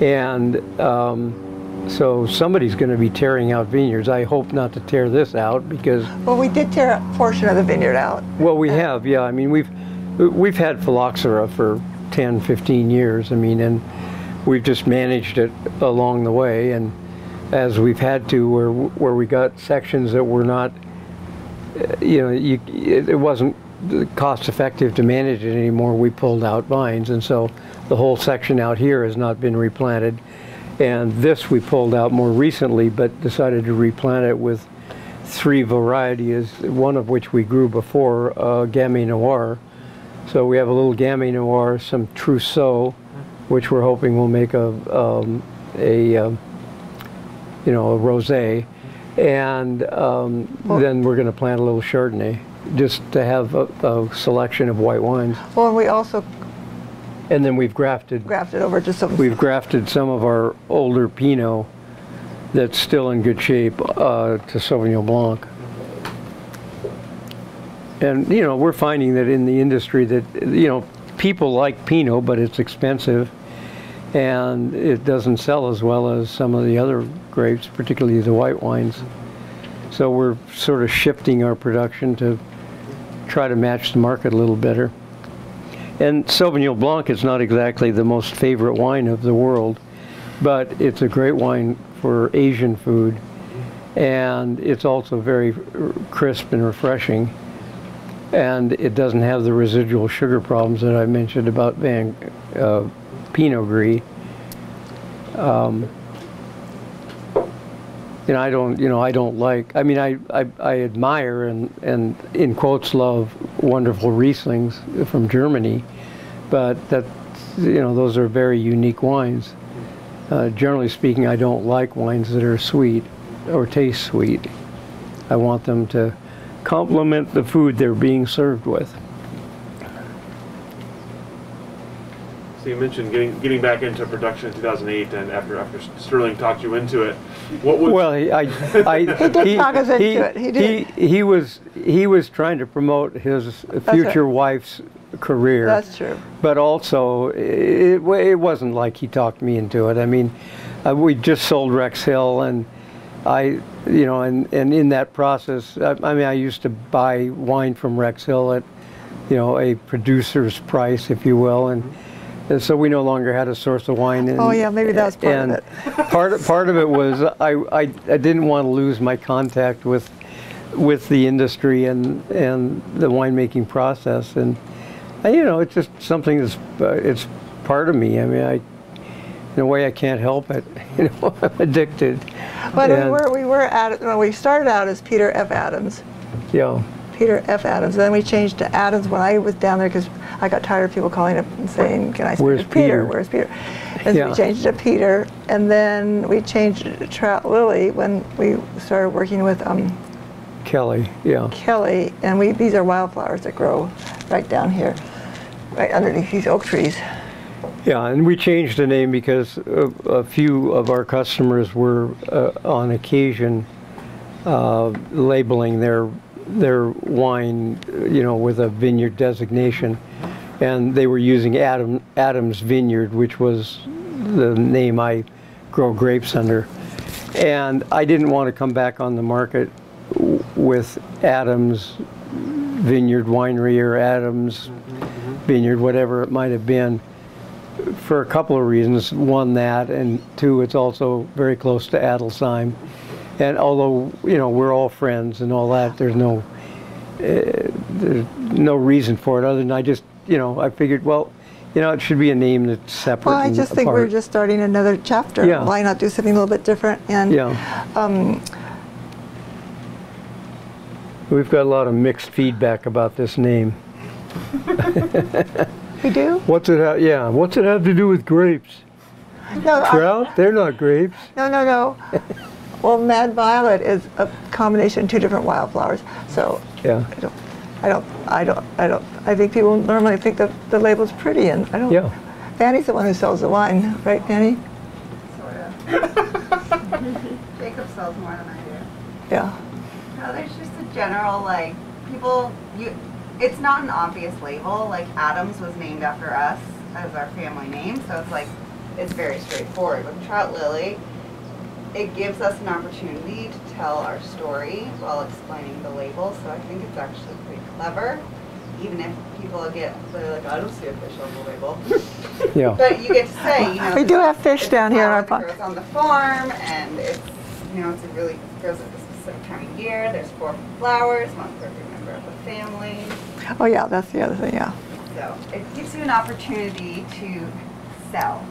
And, um, so somebody's going to be tearing out vineyards. I hope not to tear this out because, Well, we did tear a portion of the vineyard out. well, we have, yeah. I mean, we've we've had phylloxera for 10, 15 years. I mean, and we've just managed it along the way. And as we've had to, where where we got sections that were not, you know, you, it wasn't cost effective to manage it anymore. We pulled out vines, and so the whole section out here has not been replanted. And this we pulled out more recently, but decided to replant it with three varieties, one of which we grew before, uh, Gamay Noir. So we have a little Gamay Noir, some Trousseau, which we're hoping will make a, um, a um, you know, a rosé. And um, then we're going to plant a little Chardonnay, just to have a, a selection of white wines. Well, and we also And then we've grafted grafted over to some. We've grafted some of our older Pinot that's still in good shape uh, to Sauvignon Blanc. And, you know, we're finding that in the industry that, you know, people like Pinot, but it's expensive and it doesn't sell as well as some of the other grapes, particularly the white wines. So we're sort of shifting our production to try to match the market a little better. And Sauvignon Blanc is not exactly the most favorite wine of the world, but it's a great wine for Asian food. And it's also very crisp and refreshing. And it doesn't have the residual sugar problems that I mentioned about Van uh, Pinot Gris. Um, you know, I don't, you know, I don't like. I mean, I, I, I admire and, and in quotes love wonderful Rieslings from Germany, but that, you know, those are very unique wines. Uh, generally speaking, I don't like wines that are sweet or taste sweet. I want them to complement the food they're being served with. So you mentioned getting getting back into production in 2008, and after after Sterling talked you into it, what was Well, he, I, I, did talk us into it. He did. He, he was he was trying to promote his future wife's career. That's true. But also, it, it wasn't like he talked me into it. I mean, uh, we just sold Rex Hill, and I, you know, and, and in that process, I, I mean, I used to buy wine from Rex Hill at, you know, a producer's price, if you will, and. And so we no longer had a source of wine. And, Oh, yeah, maybe that was part of it. part of, part of it was I, I, I didn't want to lose my contact with with the industry and and the winemaking process and you know it's just something that's uh, it's part of me. I mean I in a way I can't help it. You know I'm addicted. But we were we were at well, we started out as Peter F. Adams. Yeah. Peter F. Adams. And Then we changed to Adams when I was down there because I got tired of people calling up and saying, "Can I speak Where's to Peter? Peter?" Where's Peter?" And so we changed it to Peter, and then we changed it to Trout Lily when we started working with um, Kelly. Yeah. Kelly. And we these are wildflowers that grow right down here, right underneath these oak trees. Yeah, and we changed the name because a, a few of our customers were uh, on occasion uh, labeling their their wine, you know, with a vineyard designation, and they were using Adam Adams Vineyard, which was the name I grow grapes under, and I didn't want to come back on the market with Adams Vineyard Winery or Adams Vineyard, whatever it might have been for a couple of reasons. One, that, and two, it's also very close to Adelsheim. And although you know we're all friends and all that, there's no uh, there's no reason for it other than I just you know I figured well, you know it should be a name that's separate. Well, I just think we're just starting another chapter. Yeah. Why not do something a little bit different? And yeah. um, We've got a lot of mixed feedback about this name. we do. What's it? Ha- yeah. What's it have to do with grapes? No, I- Trout? They're not grapes. no, no, no. Well, Mad Violet is a combination of two different wildflowers. So Yeah. I don't, I don't, I don't, I don't, I think people normally think that the label's pretty and I don't. Yeah. Fanny's the one who sells the wine, right, Fanny? Sort of. Jacob sells more than I do. Yeah. No, there's just a general like people. You, it's not an obvious label. Like Adams was named after us as our family name, so it's like it's very straightforward. With Trout Lily, it gives us an opportunity to tell our story while explaining the label. So I think it's actually pretty clever. Even if people get they're like, I don't see a fish on the label, Yeah. but you get to say, you know, We do have fish down here in our flower pond. that grows on the farm, and it's you know it's a really grows at a specific time of year. There's four flowers, one for every member of the family. Oh, yeah, that's the other thing, yeah. So it gives you an opportunity to sell,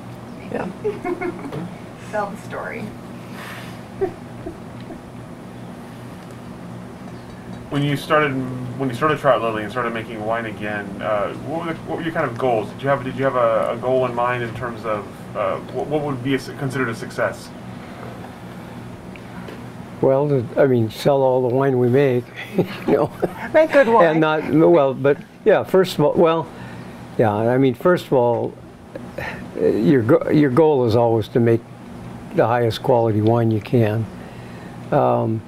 Yeah. sell the story. When you started, when you started Trout Lily and started making wine again, uh, what, were the, what were your kind of goals? Did you have did you have a, a goal in mind in terms of uh, what, what would be a, considered a success? Well, I mean, sell all the wine we make, you know. Make good wine. And not, well, but, yeah, first of all, well, yeah, I mean, first of all, your, your goal is always to make the highest quality wine you can. Um,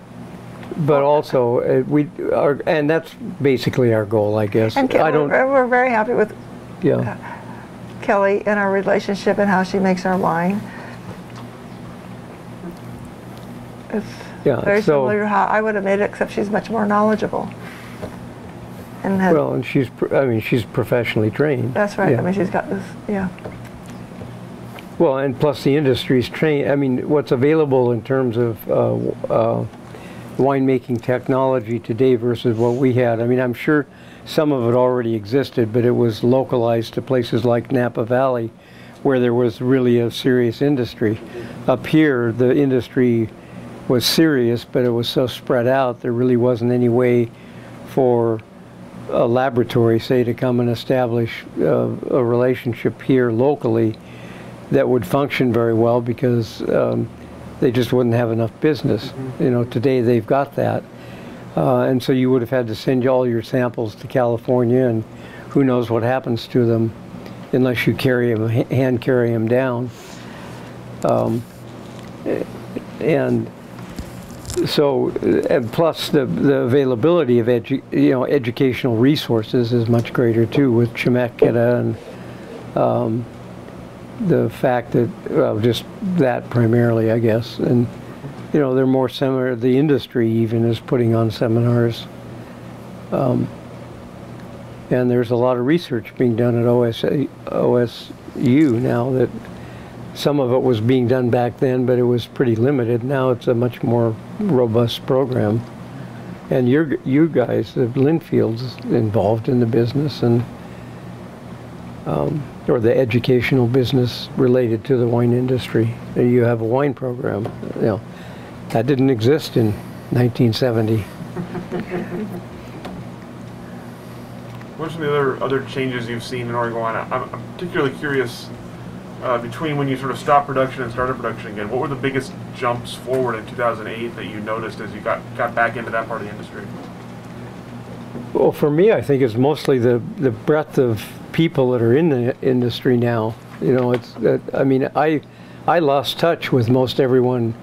But also, uh, we, are, and that's basically our goal, I guess. And Ke- I don't, we're, we're very happy with yeah, Kelly and our relationship and how she makes our wine. It's Yeah, very so- similar to how I would have made it, except she's much more knowledgeable. And has, well, and she's, pr- I mean, she's professionally trained. that's right. Yeah. I mean, she's got this, yeah. Well, and plus the industry's trained, I mean, what's available in terms of uh, uh, winemaking technology today versus what we had. I mean, I'm sure some of it already existed, but it was localized to places like Napa Valley where there was really a serious industry. Up here, the industry was serious, but it was so spread out, there really wasn't any way for a laboratory, say, to come and establish uh, a relationship here locally that would function very well because um, they just wouldn't have enough business. You know, today they've got that. Uh, and so you would have had to send all your samples to California, and who knows what happens to them unless you carry them, hand carry them down. Um, and so, and plus the, the availability of edu- you know educational resources is much greater too with Chemeketa and um, the fact that well just that primarily I guess and you know they're more similar the industry even is putting on seminars um, and there's a lot of research being done at OSA, OSU now that some of it was being done back then, but it was pretty limited. Now it's a much more robust program. And you're, you guys, the Linfield's involved in the business and, um, or the educational business related to the wine industry. You have a wine program, you know, that didn't exist in 1970. What are some of the other other changes you've seen in Oregon? I'm, I'm particularly curious uh, between when you sort of stopped production and started production again. What were the biggest jumps forward in 2008 that you noticed as you got got back into that part of the industry? Well, for me, I think it's mostly the, the breadth of people that are in the industry now. You know, it's, uh, I mean, I, I lost touch with most everyone.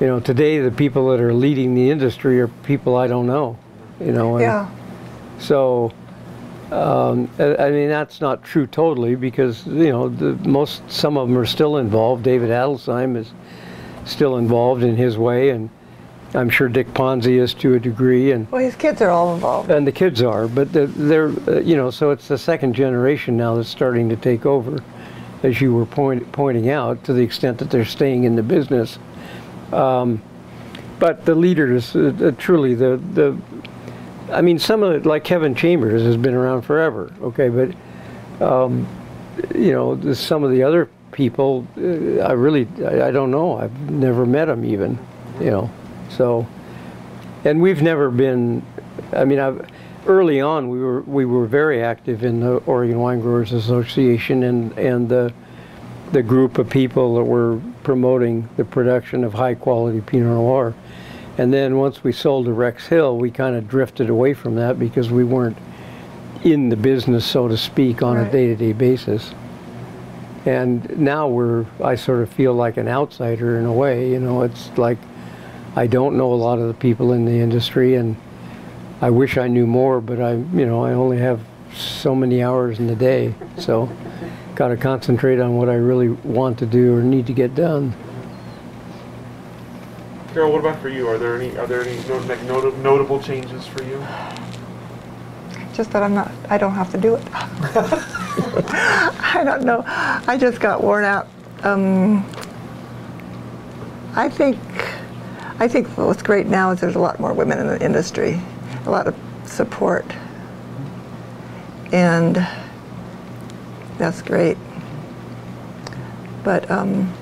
You know, today the people that are leading the industry are people I don't know. You know, Yeah. so, um, I, I mean, that's not true totally because, you know, the most, some of them are still involved. David Adelsheim is still involved in his way, and I'm sure Dick Ponzi is to a degree, and Well, his kids are all involved. and the kids are, but they're, they're uh, you know, so it's the second generation now that's starting to take over, as you were point, pointing out, to the extent that they're staying in the business. Um, but the leaders, uh, uh, truly, the, the, I mean, some of it, like Kevin Chambers, has been around forever, okay, but, um, you know, the- some of the other people, uh, I really, I, I don't know. I've never met them even, you know, so and we've never been i mean I've, early on we were we were very active in the oregon wine growers association and and the the group of people that were promoting the production of high quality Pinot Noir. And then once we sold to Rex Hill, we kind of drifted away from that because we weren't in the business, so to speak, on a day to day basis. And now we're, I sort of feel like an outsider in a way. You know, it's like I don't know a lot of the people in the industry, and I wish I knew more, but I, you know, I only have so many hours in the day. So, got to concentrate on what I really want to do or need to get done. Carol, what about for you? Are there any are there any not- like nota- notable changes for you? Just that I'm not, I don't have to do it. I don't know. I just got worn out. Um, I think, I think what's great now is there's a lot more women in the industry, a lot of support. And that's great. But um,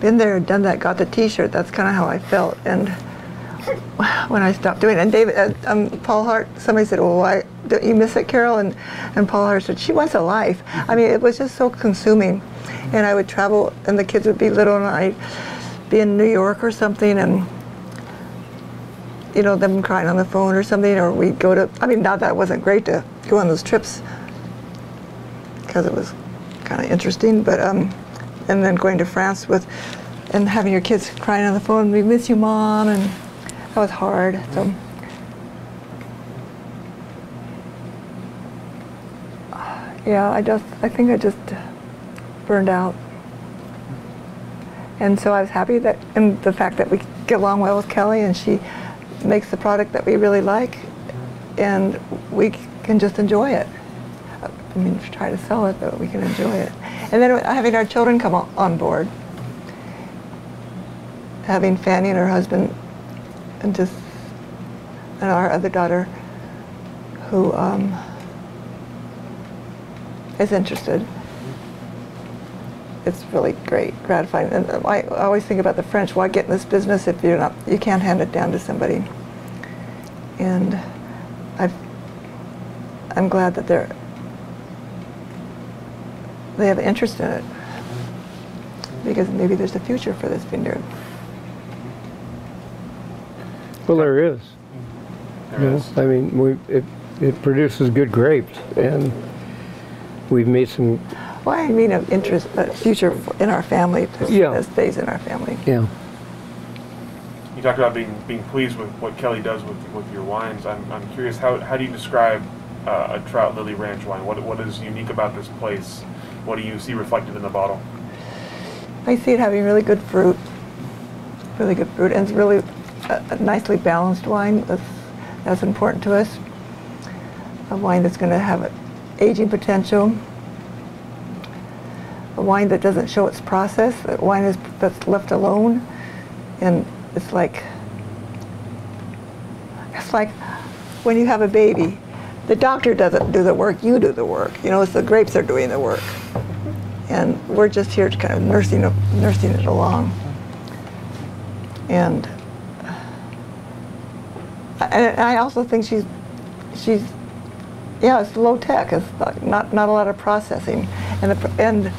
been there, done that, got the T-shirt. That's kind of how I felt. And when I stopped doing it. And David, uh, um, Paul Hart, somebody said, well, why don't you miss it, Carol? And, and Paul Hart said, she wants a life. I mean, it was just so consuming. And I would travel, and the kids would be little, and I'd be in New York or something, and, you know, them crying on the phone or something, or we'd go to, I mean, not that wasn't great to go on those trips, because it was kind of interesting, but, um, and then going to France with, and having your kids crying on the phone, we miss you, mom, and that was hard. So, yeah, I just, I think I just burned out. And so I was happy that, and the fact that we get along well with Kelly, and she makes the product that we really like, and we can just enjoy it. I mean, try to sell it, but we can enjoy it. And then having our children come on- board, having Fanny and her husband, and just, and our other daughter, who um, is interested. It's really great, gratifying. And I I always think about the French. Why get in this business if you're not, you can't hand it down to somebody? And I've, I'm glad that they're, they have interest in it because maybe there's a future for this vineyard. Well, there is. There you know. is. I mean, we, it, it produces good grapes, and we've made some, Well, I mean of interest, a future in our family, that Yeah. that stays in our family. yeah. You talked about being being pleased with what Kelly does with with your wines. I'm, I'm curious how how do you describe uh, a Trout Lily Ranch wine? What what is unique about this place? What do you see reflected in the bottle? I see it having really good fruit, really good fruit, and it's really a, a nicely balanced wine. That's, that's important to us. A wine that's going to have an aging potential. Wine that doesn't show its process, that wine is, that's left alone, and it's like it's like when you have a baby. The doctor doesn't do the work; you do the work. You know, it's the grapes are doing the work and we're just here to kind of nursing nursing it along. And and I also think she's she's yeah, it's low tech. It's not, not a lot of processing, and the, and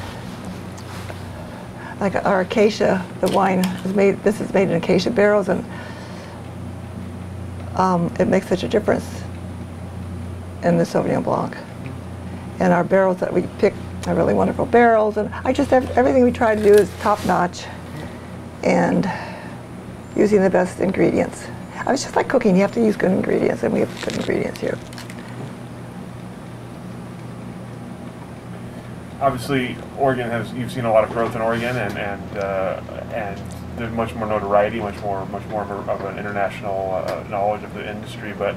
like our acacia, the wine is made. This is made in acacia barrels, and um, it makes such a difference in the Sauvignon Blanc. And our barrels that we pick are really wonderful barrels, and I just have, everything we try to do is top notch, and using the best ingredients. I was just like cooking; you have to use good ingredients, and we have good ingredients here. Obviously, Oregon has you've seen a lot of growth in Oregon, and and uh, and there's much more notoriety, much more much more of, a, of an international uh, knowledge of the industry. But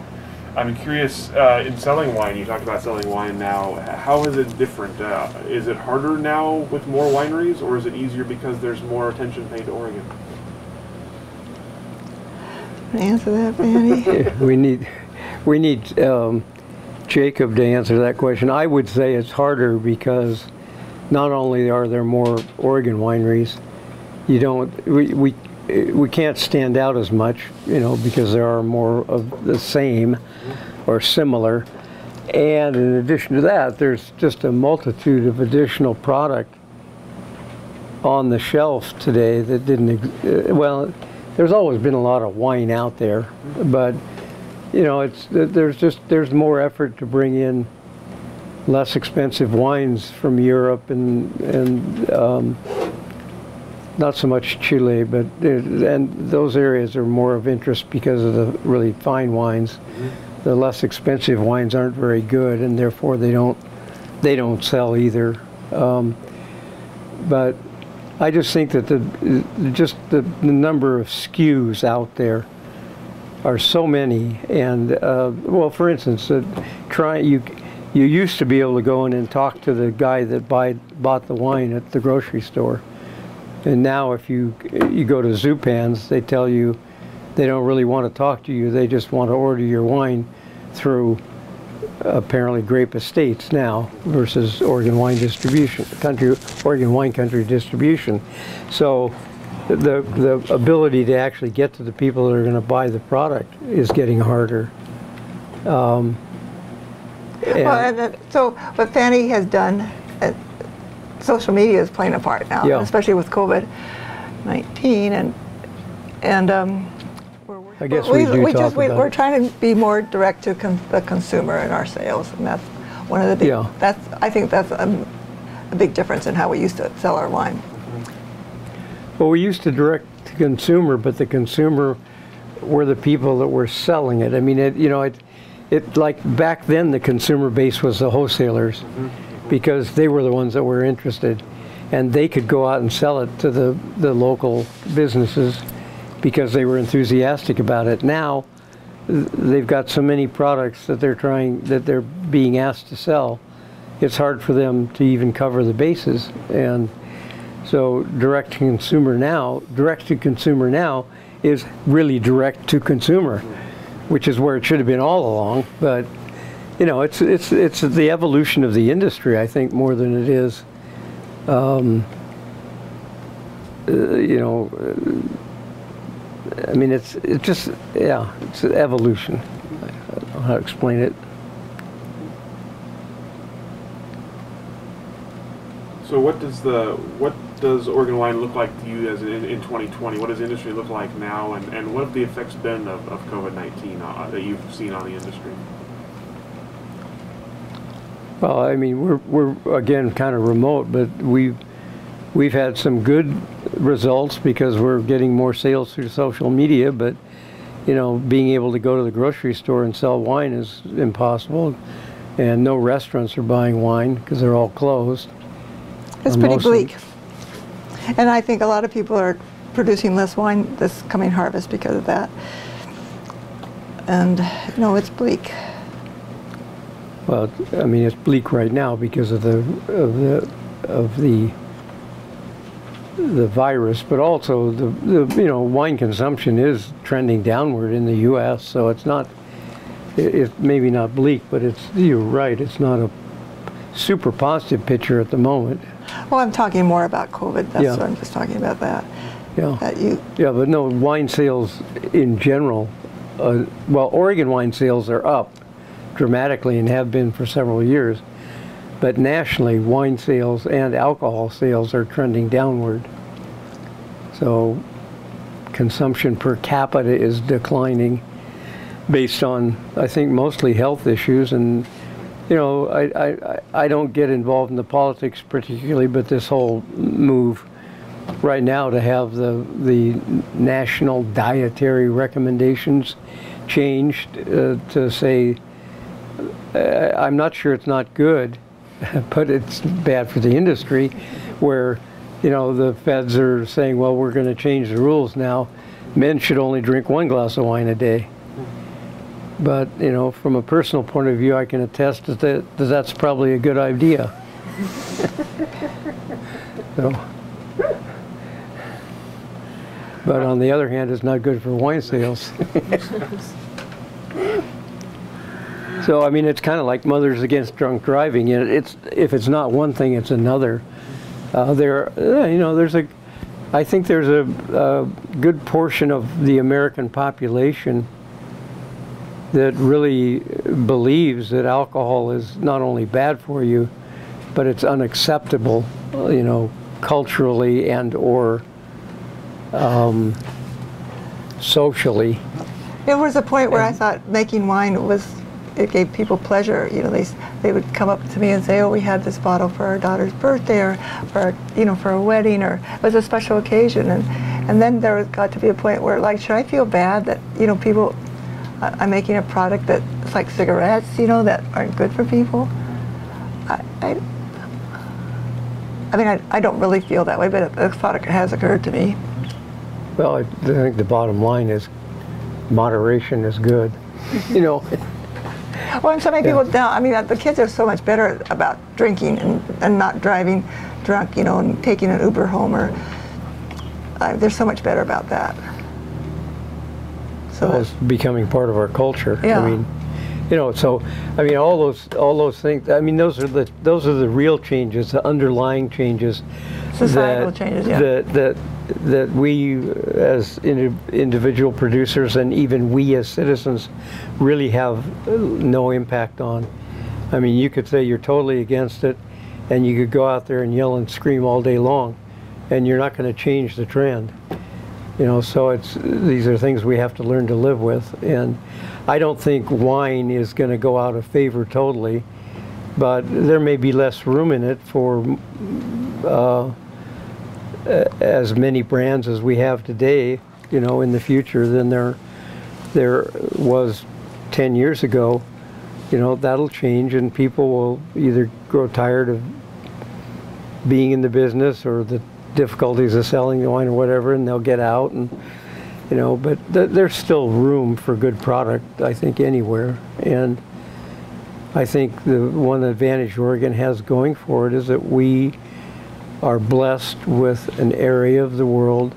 I'm curious uh, in selling wine. You talked about selling wine now. How is it different? Uh, is it harder now with more wineries, or is it easier because there's more attention paid to Oregon? Answer that, Manny. we need we need um, Jacob to answer that question. I would say it's harder because not only are there more Oregon wineries, you don't we we we can't stand out as much, you know, because there are more of the same or similar. And in addition to that, there's just a multitude of additional product on the shelf today that didn't. uh, Well, there's always been a lot of wine out there, but you know, it's there's just there's more effort to bring in less expensive wines from Europe and and um, not so much Chile, but and those areas are more of interest because of the really fine wines. The less expensive wines aren't very good, and therefore they don't they don't sell either. Um, but I just think that the just the, the number of SKUs out there are so many, and uh, well, for instance, uh, try you you used to be able to go in and talk to the guy that buy, bought the wine at the grocery store, and now if you you go to Zupan's, they tell you they don't really want to talk to you; they just want to order your wine through apparently Grape Estates now versus Oregon Wine Distribution, country Oregon Wine Country Distribution. So the the ability to actually get to the people that are going to buy the product is getting harder. Um, and- Well, and so what Fanny has done, uh, social media is playing a part now, Yeah. especially with COVID-19, and and um, we're, I guess we do talk just we, about we're it. trying to be more direct to con- the consumer in our sales, and that's one of the big. Yeah. That's I think that's a, a big difference in how we used to sell our wine. Well, we used to direct to consumer, but the consumer were the people that were selling it. I mean, it, you know, it, it like back then the consumer base was the wholesalers mm-hmm. because they were the ones that were interested, and they could go out and sell it to the the local businesses because they were enthusiastic about it. Now they've got so many products that they're trying that they're being asked to sell. It's hard for them to even cover the bases and. So direct to consumer now, direct to consumer now is really direct to consumer, which is where it should have been all along. But you know, it's it's it's the evolution of the industry, I think, more than it is, um, uh, you know. Uh, I mean, it's it's just yeah, it's an evolution. I don't know how to explain it. So what does the what does Oregon wine look like to you as in, in 2020? What does the industry look like now, and, and what have the effects been of, of COVID-19 uh, that you've seen on the industry? Well, I mean, we're, we're again kind of remote, but we've, we've had some good results because we're getting more sales through social media, but, you know, being able to go to the grocery store and sell wine is impossible. And no restaurants are buying wine because they're all closed. It's Or pretty most bleak, and I think a lot of people are producing less wine this coming harvest because of that. And no, it's bleak. Well, I mean, it's bleak right now because of the, of the, of the, the virus, but also the, the, you know, wine consumption is trending downward in the U.S., so it's not, it, it's maybe not bleak, but it's, you're right, it's not a super positive picture at the moment. Well, I'm talking more about COVID. That's Yeah. what I'm just talking about that. Yeah. That you, Yeah, but no, wine sales in general, uh, well, Oregon wine sales are up dramatically and have been for several years. But nationally, wine sales and alcohol sales are trending downward. So consumption per capita is declining based on, I think, mostly health issues. And, you know, I, I, I- don't get involved in the politics particularly, but this whole move right now to have the the national dietary recommendations changed uh, to say uh, I'm not sure it's not good, but it's bad for the industry, where you know the feds are saying, well, we're going to change the rules now. Men should only drink one glass of wine a day. But you know, from a personal point of view, I can attest that that, that that's probably a good idea. so. But on the other hand, it's not good for wine sales. so I mean, it's kind of like Mothers Against Drunk Driving. It's if it's not one thing, it's another. Uh, there, you know, there's a. I think there's a, a good portion of the American population that really believes that alcohol is not only bad for you, but it's unacceptable, you know, culturally and or um, socially. There was a point where I thought making wine was, it gave people pleasure. You know, they, they would come up to me and say, oh, we had this bottle for our daughter's birthday or for, you know, for a wedding or it was a special occasion. And, and then there got to be a point where like, should I feel bad that, you know, people, I'm making a product that's like cigarettes, you know, that aren't good for people? I, I, I mean, I, I don't really feel that way, but the thought has occurred to me. Well, I think the bottom line is moderation is good. You know, Well, and so many Yeah. people now, I mean, the kids are so much better about drinking and, and not driving drunk, you know, and taking an Uber home or, uh, they're so much better about that. So, it's becoming part of our culture. Yeah. I mean, you know, so I mean, all those all those things. I mean, those are the those are the real changes, the underlying changes. Societal that, changes, yeah. That that that we as indi- individual producers and even we as citizens really have no impact on. I mean, you could say you're totally against it, and you could go out there and yell and scream all day long, and you're not going to change the trend you know so it's these are things we have to learn to live with. And i don't think wine is going to go out of favor totally but there may be less room in it for uh, as many brands as we have today you know in the future than there there was 10 years ago. You know that'll change and people will either grow tired of being in the business or the difficulties of selling the wine or whatever, and they'll get out and you know. But th- there's still room for good product, I think, anywhere. And I think the one advantage Oregon has going for it is that we are blessed with an area of the world,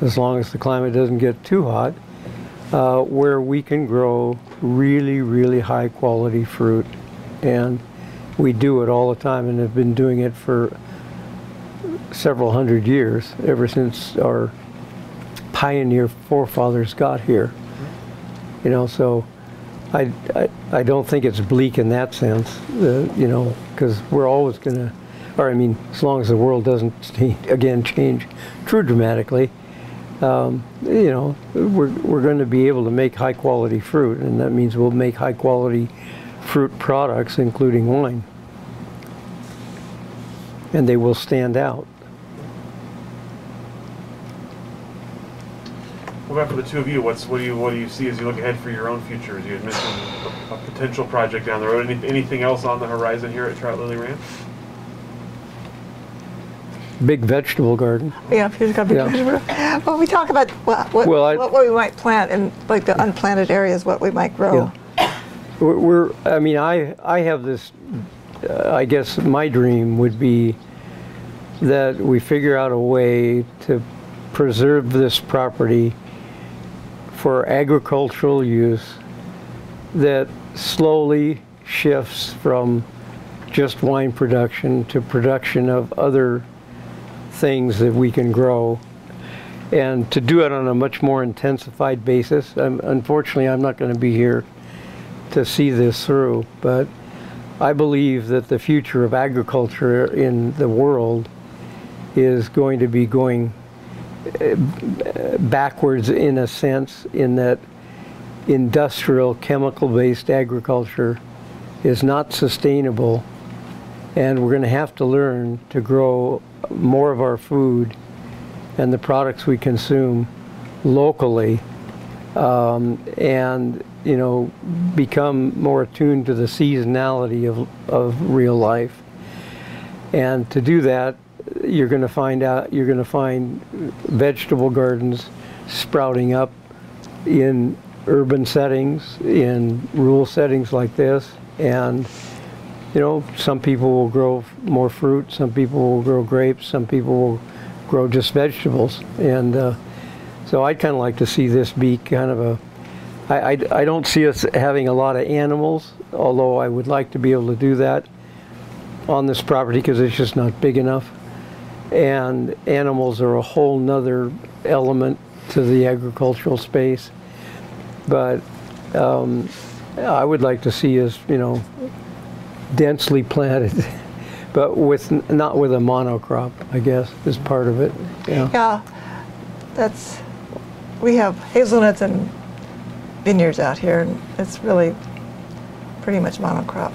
as long as the climate doesn't get too hot, uh, where we can grow really, really high quality fruit. And we do it all the time and have been doing it for several hundred years, ever since our pioneer forefathers got here. You know, so I, I, I don't think it's bleak in that sense, uh, you know, because we're always going to, or I mean, as long as the world doesn't, again, change too dramatically, um, you know, we're, we're going to be able to make high quality fruit, and that means we'll make high quality fruit products, including wine. And they will stand out. What about for the two of you? What's what do you what do you see as you look ahead for your own futures? You had mentioned a, a potential project down the road. Any, anything else on the horizon here at Trout Lily Ranch? Big vegetable garden. yeah, here's got to be. Yeah. Well, we talk about what, what, Well, I- what we might plant in like the unplanted areas, what we might grow. We're, we're I mean, I, I have this, uh, I guess my dream would be that we figure out a way to preserve this property for agricultural use that slowly shifts from just wine production to production of other things that we can grow and to do it on a much more intensified basis. Unfortunately, I'm not going to be here to see this through, but I believe that the future of agriculture in the world is going to be going backwards in a sense, in that industrial, chemical based agriculture is not sustainable, and we're going to have to learn to grow more of our food and the products we consume locally um, and you know become more attuned to the seasonality of, of real life. And to do that you're going to find out you're going to find vegetable gardens sprouting up in urban settings in rural settings like this and you know some people will grow more fruit some people will grow grapes some people will grow just vegetables and uh, so I'd kind of like to see this be kind of a. I, I, I don't see us having a lot of animals, although I would like to be able to do that on this property because it's just not big enough. And animals are a whole nother element to the agricultural space. But um, I would like to see us, you know, densely planted but with not with a monocrop, I guess is part of it. Yeah. Yeah, that's, we have hazelnuts and vineyards out here, and it's really pretty much monocrop,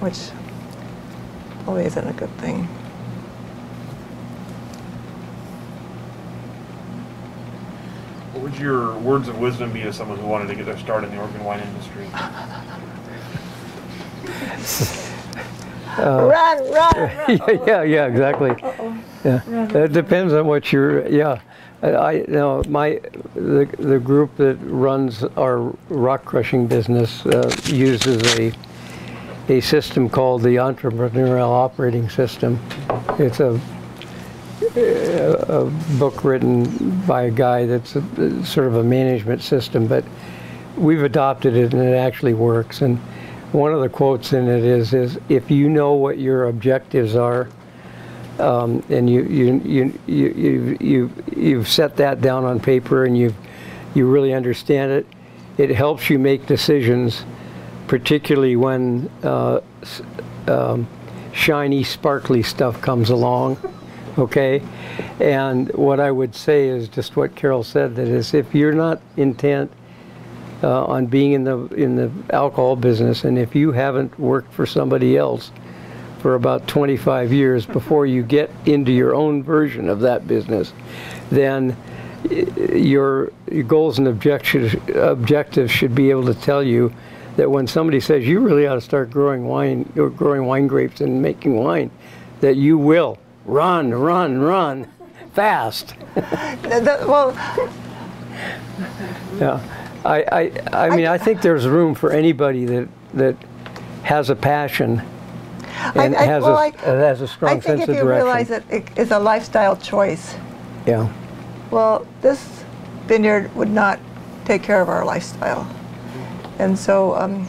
which probably isn't a good thing. What would your words of wisdom be to someone who wanted to get their start in the Oregon wine industry? run, run, run. yeah, yeah, yeah, exactly. Yeah, it depends on what you're. Yeah, I I- you know my the the group that runs our rock crushing business uh, uses a a system called the entrepreneurial operating system. It's a a book written by a guy that's a, sort of a management system, but we've adopted it and it actually works. And one of the quotes in it is, is if you know what your objectives are, um, and you, you, you, you, you, you, you've set that down on paper and you you really understand it, it helps you make decisions, particularly when uh, um, shiny, sparkly stuff comes along. Okay, and what I would say is just what Carol said. That is, if you're not intent uh, on being in the in the alcohol business, and if you haven't worked for somebody else for about 25 years before you get into your own version of that business, then your, your goals and objectives objectives should be able to tell you that when somebody says you really ought to start growing wine or growing wine grapes and making wine, that you will run, run, run fast. Th- th- Well, Yeah, I, I, I mean, I think there's room for anybody that that has a passion and I- has well, a I- uh, has a strong sense of direction. I think if you realize that it is a lifestyle choice, yeah, well, this vineyard would not take care of our lifestyle. And so, um,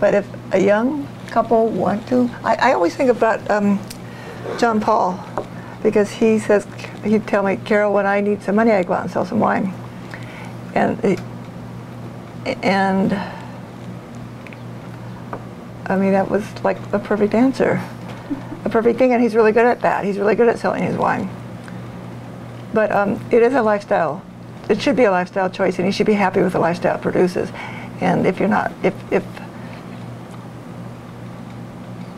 but if a young couple want to, I, I always think about um, John Paul because he says, he'd tell me, Carol, when I need some money, I go out and sell some wine. And, and I mean, that was like the perfect answer, a perfect thing. And he's really good at that. He's really good at selling his wine. But um, it is a lifestyle. It should be a lifestyle choice, and you should be happy with the lifestyle it produces. And if you're not, if, if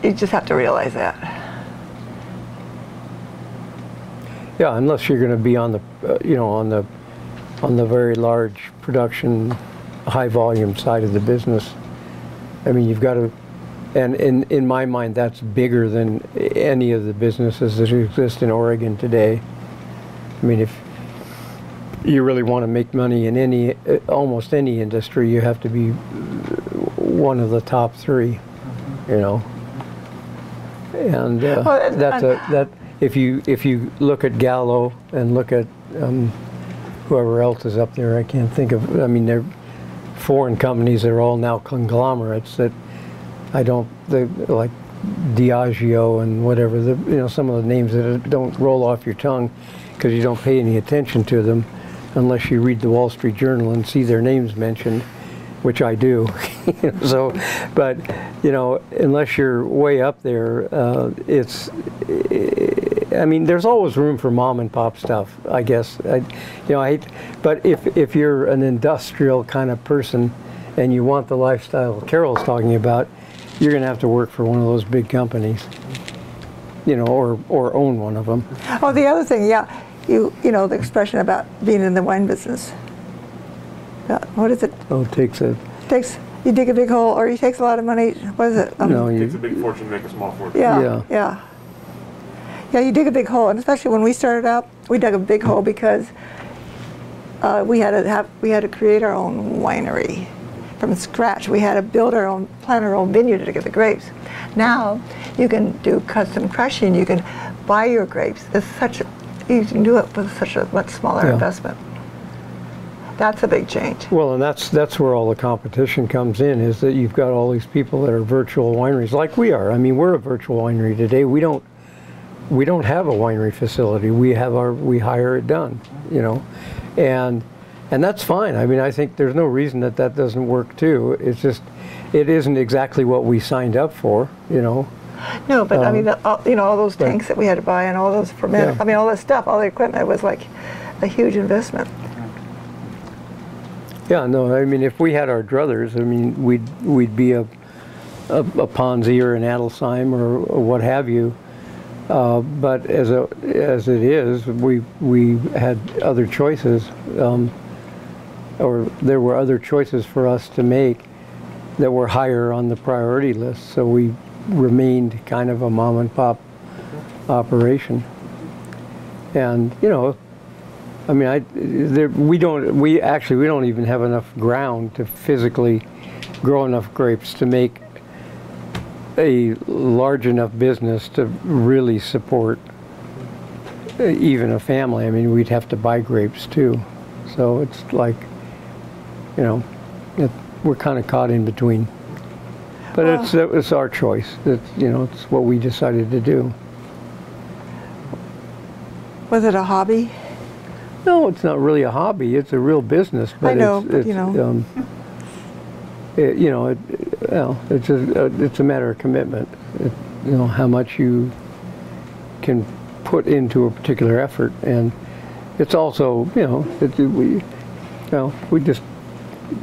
you just have to realize that. Yeah. Unless you're going to be on the, uh, you know, on the, on the very large production, high volume side of the business. I mean, you've got to, and in in my mind, that's bigger than any of the businesses that exist in Oregon today. I mean, if you really want to make money in any, uh, almost any industry, you have to be one of the top three, you know. And uh, Well, and- that's a that if you if you look at Gallo and look at um, whoever else is up there, I can't think of. I mean, they're foreign companies that are all now conglomerates that I don't they like Diageo and whatever the you know some of the names that don't roll off your tongue because you don't pay any attention to them unless you read the Wall Street Journal and see their names mentioned, which I do. So, but you know, unless you're way up there, uh, it's. I mean, there's always room for mom and pop stuff. I guess. I, you know, I hate, but if if you're an industrial kind of person, and you want the lifestyle Carol's talking about, you're going to have to work for one of those big companies. You know, or or own one of them. Oh, the other thing, yeah, you you know the expression about being in the wine business. Yeah, what is it? Oh, it takes a Takes you dig a big hole, or it takes a lot of money. What is it? Um, no, It takes a big fortune to make a small fortune. Yeah, Yeah. yeah, yeah. You dig a big hole, and especially when we started out, we dug a big hole because uh, we had to have we had to create our own winery from scratch. We had to build our own, plant our own vineyard to get the grapes. Now you can do custom crushing. You can buy your grapes. It's such a, you can do it with such a much smaller Yeah. investment. That's a big change. well, and that's that's where all the competition comes in. Is that you've got all these people that are virtual wineries, like we are. I mean, we're a virtual winery today. We don't we don't have a winery facility. We have our we hire it done, you know, and and that's fine. I mean, I think there's no reason that that doesn't work too. It's just it isn't exactly what we signed up for, you know. No, but I Um, mean, the, all, you know, all those right. tanks that we had to buy and all those ferment, Yeah. I mean, all that stuff, all the equipment was like a huge investment. Yeah, no, I mean, if we had our druthers, I mean, we'd, we'd be a, a, a Ponzi or an Adelsheim or, or what have you. Uh, but as a, as it is, we, we had other choices, um, or there were other choices for us to make that were higher on the priority list. So we remained kind of a mom and pop operation. And, you know, I mean, I, there, we don't, we actually, we don't even have enough ground to physically grow enough grapes to make a large enough business to really support uh, even a family. I mean, we'd have to buy grapes too. So it's like, you know, it, we're kind of caught in between. But it's, it's our choice. It's, you know, it's what we decided to do. Was it a hobby? No, it's not really a hobby. It's a real business. But know, it's, it's, you know. um, it, you know, it, well, it's a, uh, it's a matter of commitment. It, you know, how much you can put into a particular effort, and it's also, you know, it, we, you know, we just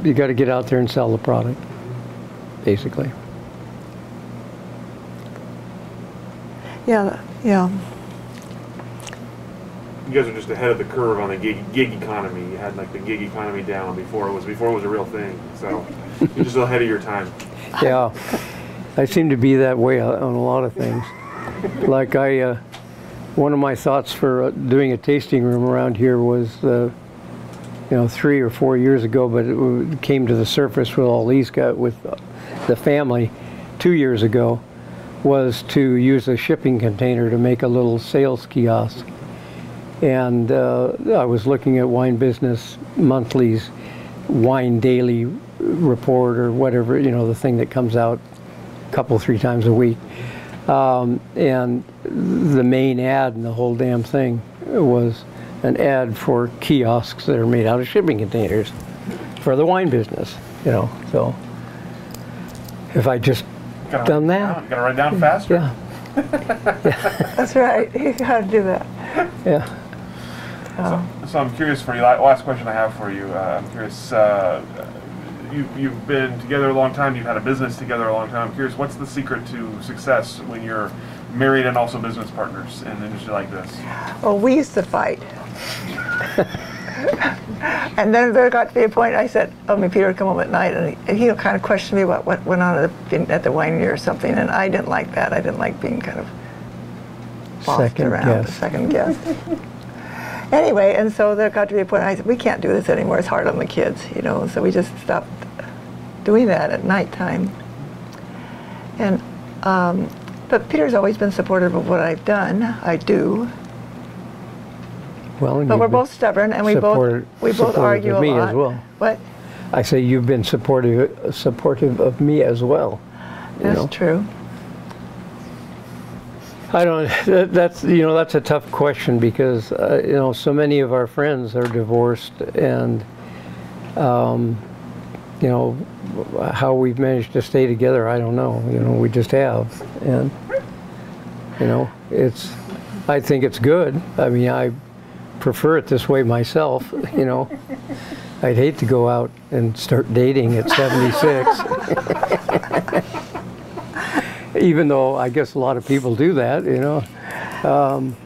you got to get out there and sell the product, basically. Yeah, yeah. You guys are just ahead of the curve on the gig, gig economy. You had like the gig economy down before it was before it was a real thing. So you're just ahead of your time. Yeah, I seem to be that way on a lot of things. Like I, uh, one of my thoughts for uh, doing a tasting room around here was, uh, you know, three or four years ago, but it came to the surface with all these guys, with the family, two years ago, was to use a shipping container to make a little sales kiosk. And uh, I was looking at Wine Business Monthly's Wine Daily report or whatever, you know, the thing that comes out a couple, three times a week. Um, and the main ad in the whole damn thing was an ad for kiosks that are made out of shipping containers for the wine business, you know. So if I just Gotta Done write it that. down. Gotta run down faster. yeah, That's right. You got to do that. yeah. So, so I'm curious for you. Last question I have for you. Uh, I'm curious. Uh, you, you've been together a long time. You've had a business together a long time. I'm curious. What's the secret to success when you're married and also business partners in an industry like this? Well, we used to fight. and then there got to be a point I said, oh, me Peter would come home at night and he, and he kind of questioned me what, what went on at the, at the winery or something. And I didn't like that. I didn't like being kind of bossed Second around, guess. second guess. Anyway, and so there got to be a point I said, we can't do this anymore. It's hard on the kids, you know. So we just stopped doing that at nighttime. And, um, but Peter's always been supportive of what I've done. I do. Well, and But we're both stubborn, and we both we both argue of a me lot. as well. What? I say you've been supportive, supportive of me as well. you That's know. true. I don't. That, that's you know that's a tough question because uh, you know so many of our friends are divorced and um, you know how we've managed to stay together. I don't know. You know we just have and you know it's. I think it's good. I mean I prefer it this way myself. You know. I'd hate to go out and start dating at 76. Even though I guess a lot of people do that, you know. Um,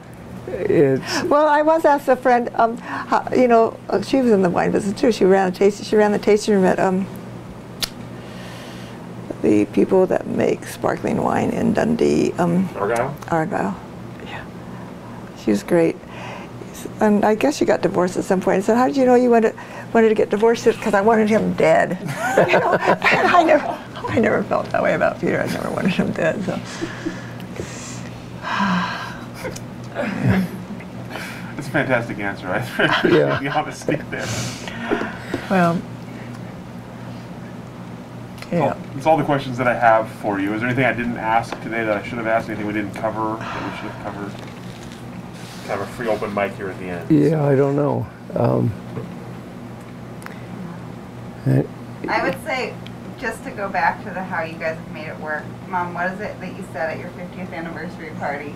it's Well, I once asked a friend, um, how, you know, uh, she was in the wine business too. She ran a tasting. She ran the tasting room at um, the people that make sparkling wine in Dundee, um, Argyle. Argyle. Yeah, she was great. And I guess she got divorced at some point. I said, "How did you know you wanted wanted to get divorced?" Because I wanted him dead. you know, and I never, I never felt that way about Peter. I never wanted him dead. So. It's a fantastic answer. I think. Yeah. appreciate the honesty there. Well, yeah. Well, that's all the questions that I have for you. Is there anything I didn't ask today that I should have asked? Anything we didn't cover that we should have covered? Have a free open mic here at the end. yeah, I don't know. Um, I would say just to go back to the how you guys have made it work, Mom, what is it that you said at your 50th anniversary party?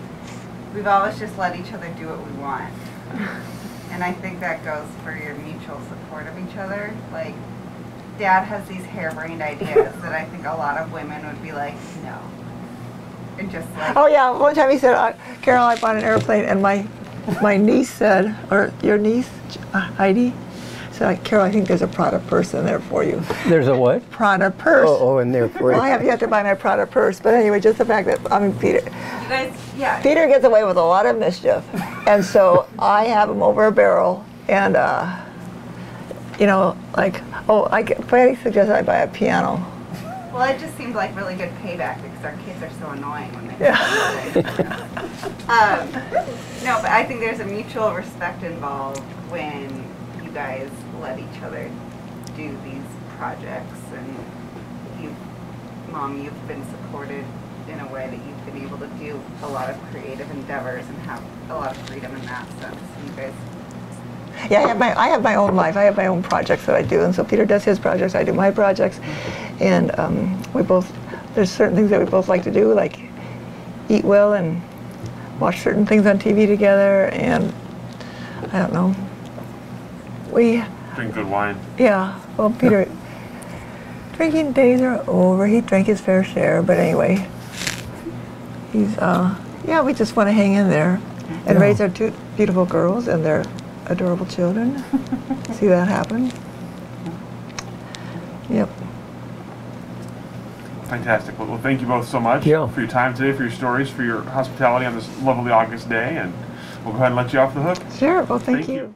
We've always just let each other do what we want. And I think that goes for your mutual support of each other. Like, Dad has these harebrained ideas that I think a lot of women would be like, no. And just like, Oh yeah, one time he said, uh, Carol, I bought an airplane, and my my niece said, or your niece, uh, Heidi, said, like, Carol, I think there's a Prada purse in there for you. There's a what? Prada purse. Oh, oh, in there for Well, I you. have yet to buy my Prada purse, but anyway, just the fact that I mean, Peter, you guys, yeah. Peter gets away with a lot of mischief, and so I have him over a barrel, and uh, you know, like, oh, I get, Fanny suggested I buy a piano. Well, it just seemed like really good payback because our kids are so annoying when they Yeah. um, no, but I think there's a mutual respect involved when you guys let each other do these projects, and you, mom, you've been supported in a way that you've been able to do a lot of creative endeavors and have a lot of freedom in that sense. You guys, Yeah, I have my I have my own life. I have my own projects that I do, and so Peter does his projects. I do my projects, and um, we both there's certain things that we both like to do, like eat well and watch certain things on TV together, and I don't know. We Drink good wine. yeah. Well, Peter, drinking days are over. He drank his fair share, but anyway, he's uh yeah. We just want to hang in there and raise our two beautiful girls and their adorable children. See that happen. Yep. Fantastic. Well, well, thank you both so much Yeah. for your time today, for your stories, for your hospitality on this lovely August day, and we'll go ahead and let you off the hook. Sure. Well, thank, Thank you. you.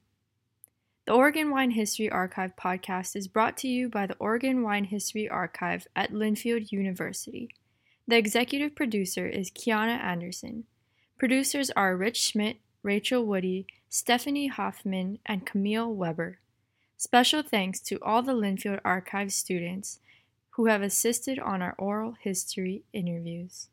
The Oregon Wine History Archive podcast is brought to you by the Oregon Wine History Archive at Linfield University. The executive producer is Kiana Anderson. Producers are Rich Schmidt, Rachel Woody, Stephanie Hoffman, and Camille Weber. Special thanks to all the Linfield Archive students who have assisted on our oral history interviews.